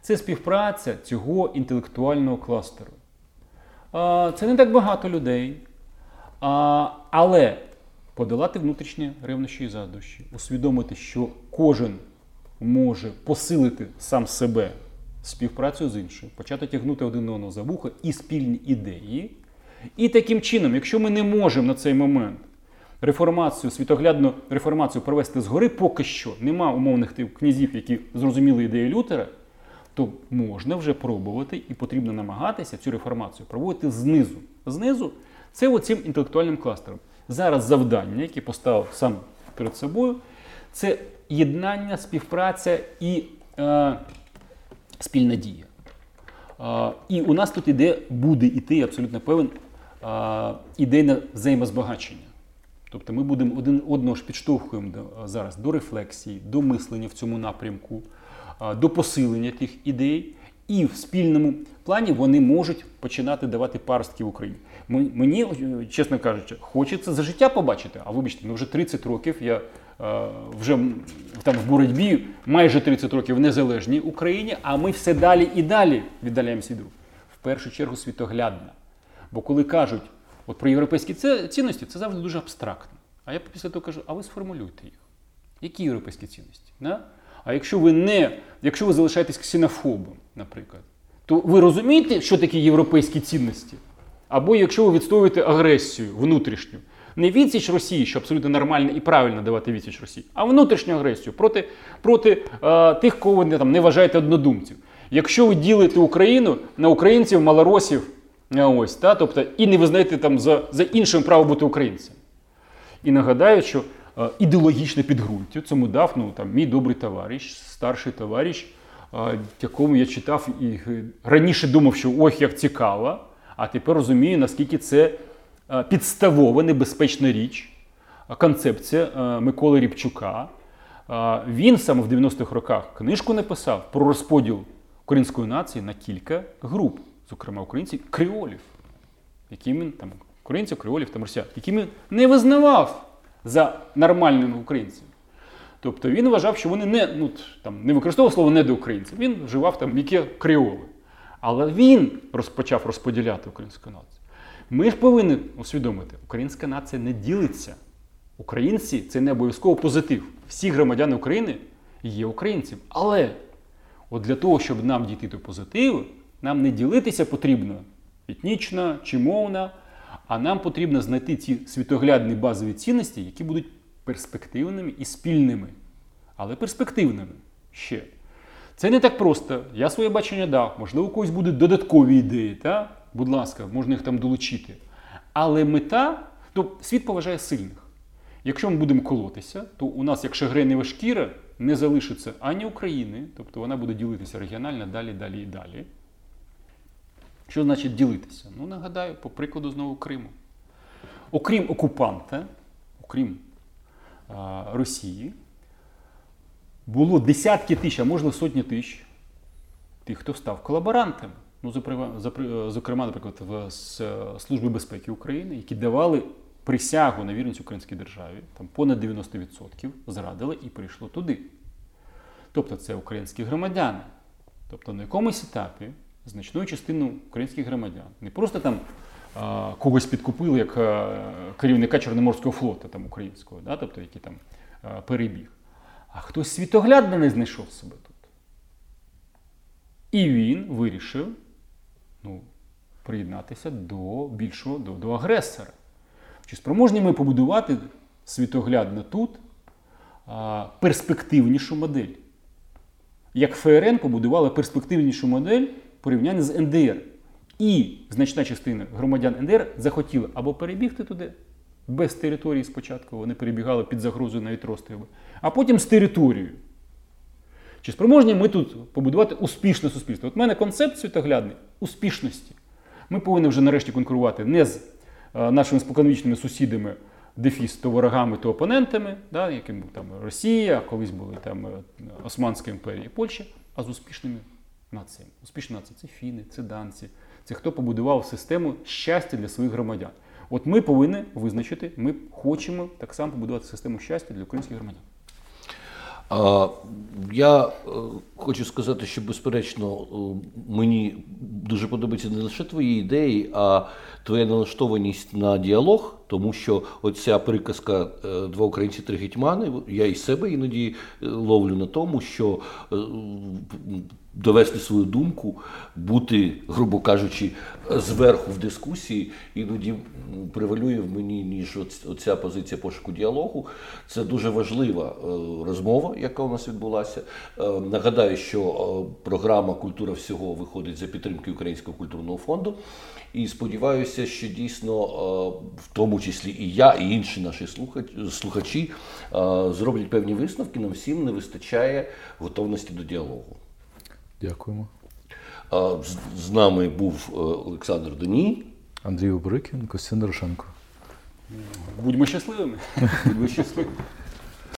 C: це співпраця цього інтелектуального кластеру. Це не так багато людей. Але подолати внутрішні ревнощі і заздрощі, усвідомити, що кожен може посилити сам себе співпрацю з іншим, почати тягнути один одного за вухо і спільні ідеї. І таким чином, якщо ми не можемо на цей момент реформацію, світоглядну реформацію провести згори, поки що нема умовних тих князів, які зрозуміли ідеї Лютера, то можна вже пробувати і потрібно намагатися цю реформацію проводити знизу. Знизу це оцим інтелектуальним кластером. Зараз завдання, яке поставив сам перед собою, це єднання, співпраця і е, спільна дія. Е, і у нас тут іде, буде йти, абсолютно певен, е, ідейне взаємозбагачення. Тобто ми будемо один одного ж підштовхуємо до, зараз до рефлексії, до мислення в цьому напрямку, е, до посилення тих ідей. І в спільному плані вони можуть починати давати паростки в Україні. Мені, чесно кажучи, хочеться за життя побачити. А вибачте, ну вже 30 років я е, вже там в боротьбі майже 30 років в незалежній Україні, а ми все далі і далі віддаляємося від рук. В першу чергу світоглядна. Бо коли кажуть от про європейські цінності, це завжди дуже абстрактно. А я після того кажу, а ви сформулюйте їх. Які європейські цінності? Да? А якщо ви не, якщо ви залишаєтесь ксенофобом, наприклад, то ви розумієте, що такі європейські цінності? Або якщо ви відстоюєте агресію внутрішню, не відсіч Росії, що абсолютно нормально і правильно давати відсіч Росії, а внутрішню агресію проти проти е, тих, кого ви там не вважаєте однодумців. Якщо ви ділите Україну на українців, малоросів, е, ось, та, тобто, і не визнаєте там за за іншим право бути українцем. І нагадаю, що ідеологічне підґрунтя. Цьому дав ну, там, мій добрий товариш, старший товариш, е, якому я читав і е, раніше думав, що ох, як цікаво а тепер розумію, наскільки це е, підставова небезпечна річ, концепція е, Миколи Рібчука. Е, він саме в 90-х роках книжку написав про розподіл української нації на кілька груп, зокрема українців креолів, якими там українців, креолів та росіян, якими не визнавав за нормальними українцями. Тобто він вважав, що вони не ну, там, не використовував слово недоукраїнці, він вживав там які креоли. Але він розпочав розподіляти українську націю. Ми ж повинні усвідомити, українська нація не ділиться. Українці це не обов'язково позитив. Всі громадяни України є українцями. Але от для того, щоб нам дійти до позитиву, нам не ділитися потрібно етнічно чи мовно, а нам потрібно знайти ці світоглядні базові цінності, які будуть перспективними і спільними. Але перспективними ще. Це не так просто. Я своє бачення дав. Можливо, у когось будуть додаткові ідеї. Та? Будь ласка, можна їх там долучити. Але мета, то світ поважає сильних. Якщо ми будемо колотися, то у нас, як шагренева шкіра, не залишиться ані України, тобто вона буде ділитися регіонально далі, далі і далі. Що значить ділитися? Ну, нагадаю, по прикладу знову Криму. Окрім окупанта, окрім а, Росії, було десятки тисяч, а можливо сотні тисяч тих, хто став колаборантами. Ну, Зокрема, наприклад, в Служби безпеки України, які давали присягу на вірність українській державі, там понад 90% зрадили і прийшло туди. Тобто це українські громадяни. Тобто на якомусь етапі значною частину українських громадян не просто там а, когось підкупили як а, керівника Чорноморського флоту там, українського, да, тобто який там а, перебіг а хтось світоглядно не знайшов себе тут. І він вирішив ну, приєднатися до більшого до, до агресора. Чи спроможні ми побудувати світоглядно тут а, перспективнішу модель? Як ФРН побудувала перспективнішу модель порівняння з НДР. І значна частина громадян НДР захотіла або перебігти туди, без території спочатку, вони перебігали під загрозою навіть розстрілу, а потім з територією. Чи спроможні ми тут побудувати успішне суспільство? От в мене концепт світоглядний успішності. Ми повинні вже нарешті конкурувати не з е, нашими споконвічними сусідами, дефіс, то ворогами, то опонентами, да, яким там Росія, колись були там е, Османська імперія Польща, а з успішними націями. Успішна нація це фіни, це данці, це хто побудував систему щастя для своїх громадян. От ми повинні визначити, ми хочемо так само побудувати систему щастя для українських громадян.
B: Я е, хочу сказати, що безперечно е, мені дуже подобаються не лише твої ідеї, а твоя налаштованість на діалог. тому що оця приказка е, два українці, три гетьмани, я і себе іноді ловлю на тому, що довести свою думку, бути, грубо кажучи, зверху в дискусії, іноді превалює в мені, ніж оця позиція пошуку діалогу. Це дуже важлива розмова, яка у нас відбулася. Нагадаю, що програма Культура всього виходить за підтримки Українського культурного фонду. І сподіваюся, що дійсно, в тому числі і я, і інші наші слухачі зроблять певні висновки. Нам всім не вистачає готовності до діалогу.
A: Дякуємо.
B: З нами був е, Олександр Доній.
A: Андрій Обрикін, Костянтин Дорошенко.
C: Будьмо щасливими.
B: Будьмо щасливими.